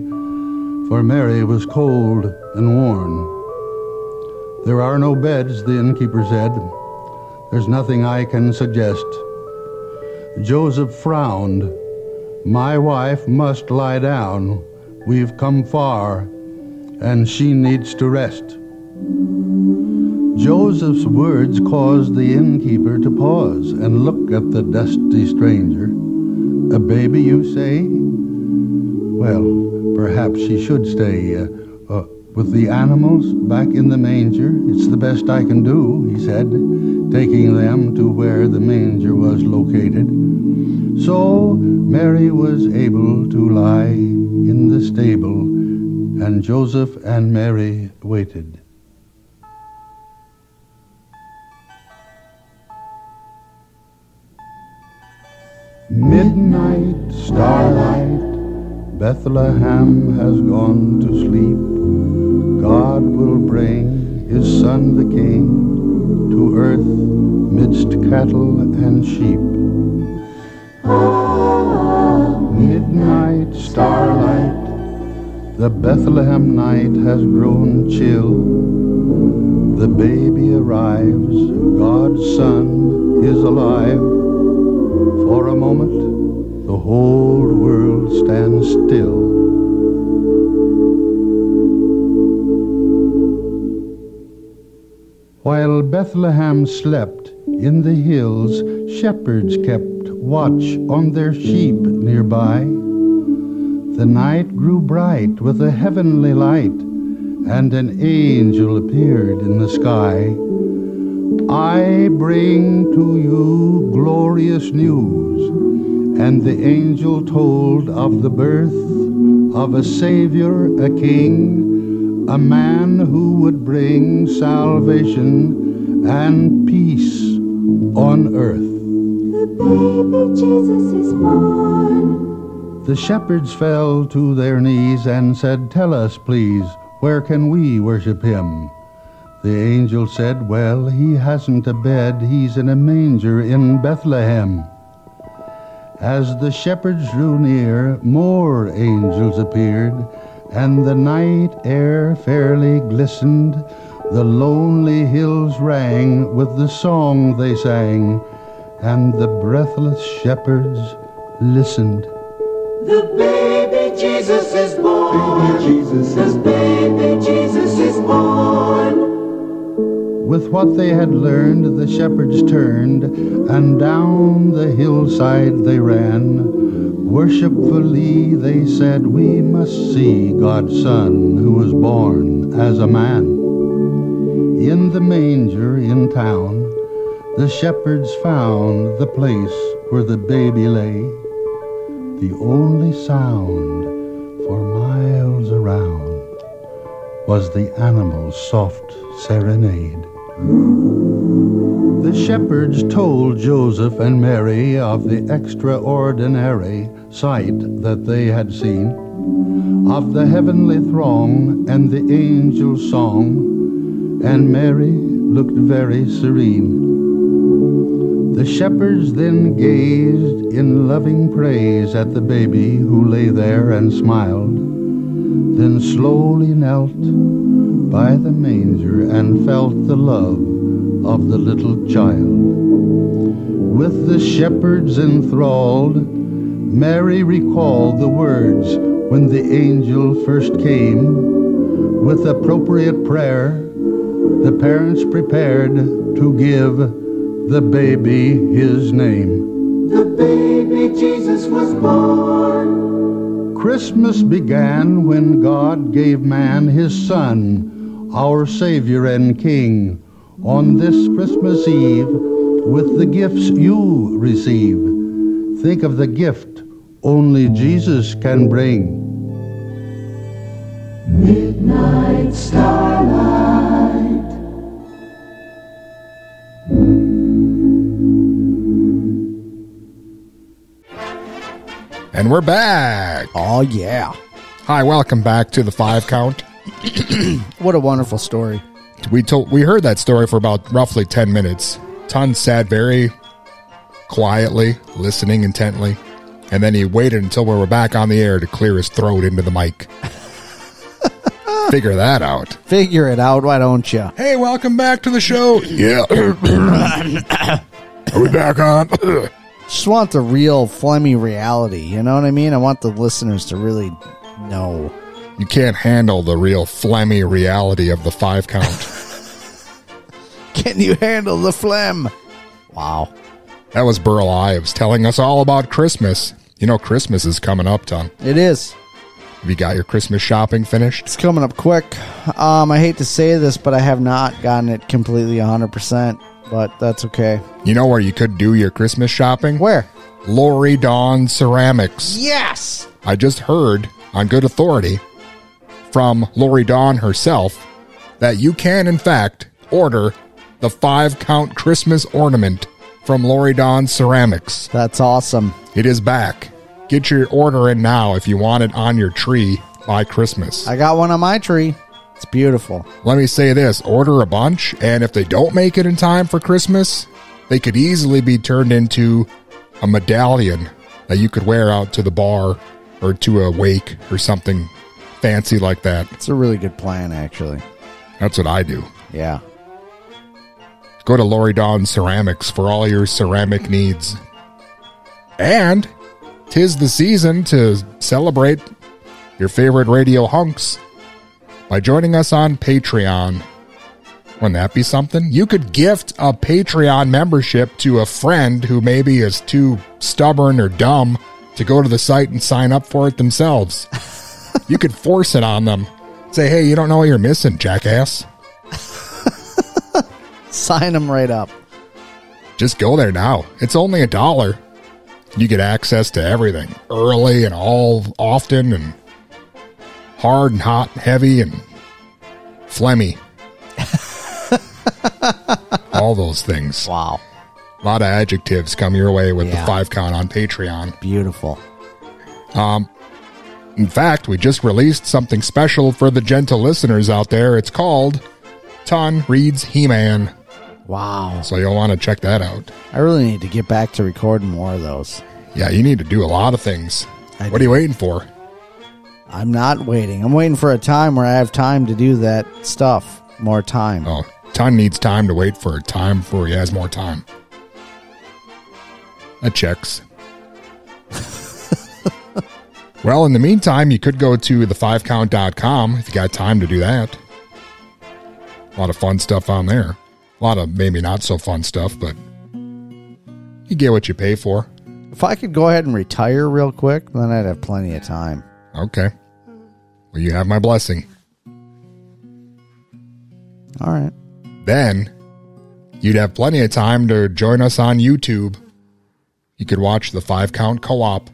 for Mary was cold and worn. There are no beds, the innkeeper said. There's nothing I can suggest. Joseph frowned. My wife must lie down. We've come far, and she needs to rest. Joseph's words caused the innkeeper to pause and look at the dusty stranger. A baby, you say? Well, perhaps she should stay uh, uh, with the animals back in the manger. It's the best I can do, he said, taking them to where the manger was located. So Mary was able to lie in the stable, and Joseph and Mary waited. Midnight starlight, Bethlehem has gone to sleep. God will bring his son the king to earth midst cattle and sheep. Midnight starlight, the Bethlehem night has grown chill. The baby arrives, God's son is alive. For a moment, the whole world stands still. While Bethlehem slept in the hills, shepherds kept watch on their sheep nearby. The night grew bright with a heavenly light, and an angel appeared in the sky. I bring to you glorious news. And the angel told of the birth of a Savior, a King, a man who would bring salvation and peace on earth. The baby Jesus is born. The shepherds fell to their knees and said, Tell us, please, where can we worship him? The angel said, Well, he hasn't a bed, he's in a manger in Bethlehem. As the shepherds drew near, more angels appeared, and the night air fairly glistened. The lonely hills rang with the song they sang, and the breathless shepherds listened. The baby Jesus is born. Baby Jesus is baby Jesus is born. With what they had learned, the shepherds turned, and down the hillside they ran. Worshipfully they said, We must see God's Son who was born as a man. In the manger in town, the shepherds found the place where the baby lay. The only sound for miles around was the animal's soft serenade. The shepherds told Joseph and Mary of the extraordinary sight that they had seen, of the heavenly throng and the angel's song, and Mary looked very serene. The shepherds then gazed in loving praise at the baby who lay there and smiled, then slowly knelt by the manger and felt the love of the little child. With the shepherds enthralled, Mary recalled the words when the angel first came. With appropriate prayer, the parents prepared to give the baby his name. The baby Jesus was born. Christmas began when God gave man his son, our Savior and King, on this Christmas Eve with the gifts you receive. Think of the gift only Jesus can bring. Midnight starlight. And we're back. Oh, yeah. Hi, welcome back to the five count. What a wonderful story. We told we heard that story for about roughly 10 minutes. Ton sat very quietly, listening intently, and then he waited until we were back on the air to clear his throat into the mic. Figure that out. Figure it out, why don't you? Hey, welcome back to the show. Yeah. Are we back on? Just want the real Flemmy reality. You know what I mean? I want the listeners to really No. You can't handle the real phlegmy reality of the five count. Can you handle the phlegm? Wow. that was Burl Ives telling us all about Christmas. You know, Christmas is coming up, Ton. It is. Have you got your Christmas shopping finished? It's coming up quick. Um, I hate to say this, but I have not gotten it completely 100%, but that's okay. You know where you could do your Christmas shopping? Where? Lori Dawn Ceramics. Yes! I just heard on good authority from Lori Dawn herself that you can, in fact, order the five count Christmas ornament from Lori Dawn Ceramics. That's awesome. It is back. Get your order in now if you want it on your tree by Christmas. I got one on my tree. It's beautiful. Let me say this order a bunch, and if they don't make it in time for Christmas, they could easily be turned into a medallion that you could wear out to the bar or to a wake or something fancy like that. It's a really good plan, actually. That's what I do. Yeah. Go to Lori Dawn Ceramics for all your ceramic needs. And tis the season to celebrate your favorite radio hunks by joining us on Patreon. Wouldn't that be something? You could gift a Patreon membership to a friend who maybe is too stubborn or dumb to go to the site and sign up for it themselves. you could force it on them. Say, hey, you don't know what you're missing, jackass. Sign them right up. Just go there now. It's only a dollar. You get access to everything early and all often and hard and hot and heavy and phlegmy. all those things. Wow. A lot of adjectives come your way with Yeah. the five count on Patreon. Beautiful. Um, in fact, we just released something special for the gentle listeners out there. It's called Ton Reads He Man. Wow. So you'll want to check that out. I really need to get back to recording more of those. Yeah, you need to do a lot of things. I what are you waiting for? I'm not waiting. I'm waiting for a time where I have time to do that stuff. More time. Oh, Ton needs time to wait for a time before he has more time. That checks. well, in the meantime, you could go to the5count.com if you got time to do that. A lot of fun stuff on there. A lot of maybe not so fun stuff, but you get what you pay for. If I could go ahead and retire real quick, then I'd have plenty of time. Okay. Well, you have my blessing. All right. Then you'd have plenty of time to join us on YouTube. You could watch the Five Count Co op.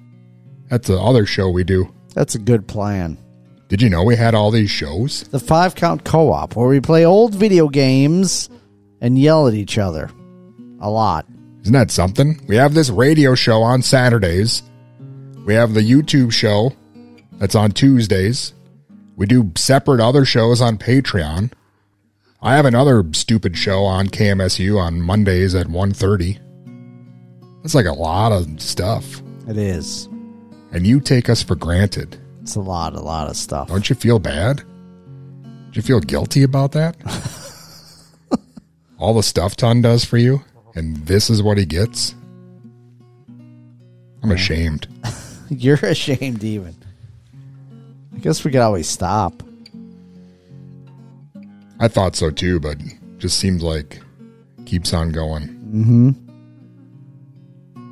That's the other show we do. That's a good plan. Did you know we had all these shows? The five count co op, where we play old video games and yell at each other. A lot. Isn't that something? We have this radio show on Saturdays. We have the YouTube show that's on Tuesdays. We do separate other shows on Patreon. I have another stupid show on KMSU on Mondays at 1.30. That's like a lot of stuff. It is. And you take us for granted. It's a lot, a lot of stuff. Don't you feel bad? Do you feel guilty about that? All the stuff Ton does for you, and this is what he gets? I'm ashamed. You're ashamed, even. I guess we could always stop. I thought so too, but just seems like keeps on going. Mm hmm.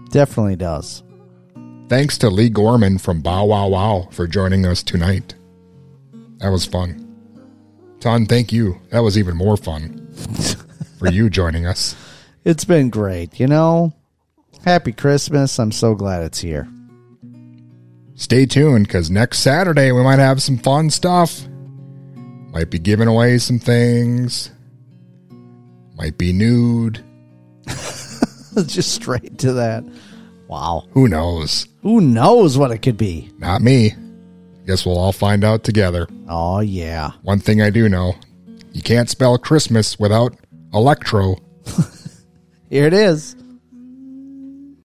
Definitely does. Thanks to Leigh Gorman from Bow Wow Wow for joining us tonight. That was fun. Ton, thank you. That was even more fun for you joining us. It's been great. You know, happy Christmas. I'm so glad it's here. Stay tuned because next Saturday we might have some fun stuff. Might be giving away some things. Might be nude. Just straight to that. Wow. Who knows? Who knows what it could be? Not me. Guess we'll all find out together. Oh, yeah. One thing I do know you can't spell Christmas without electro. Here it is.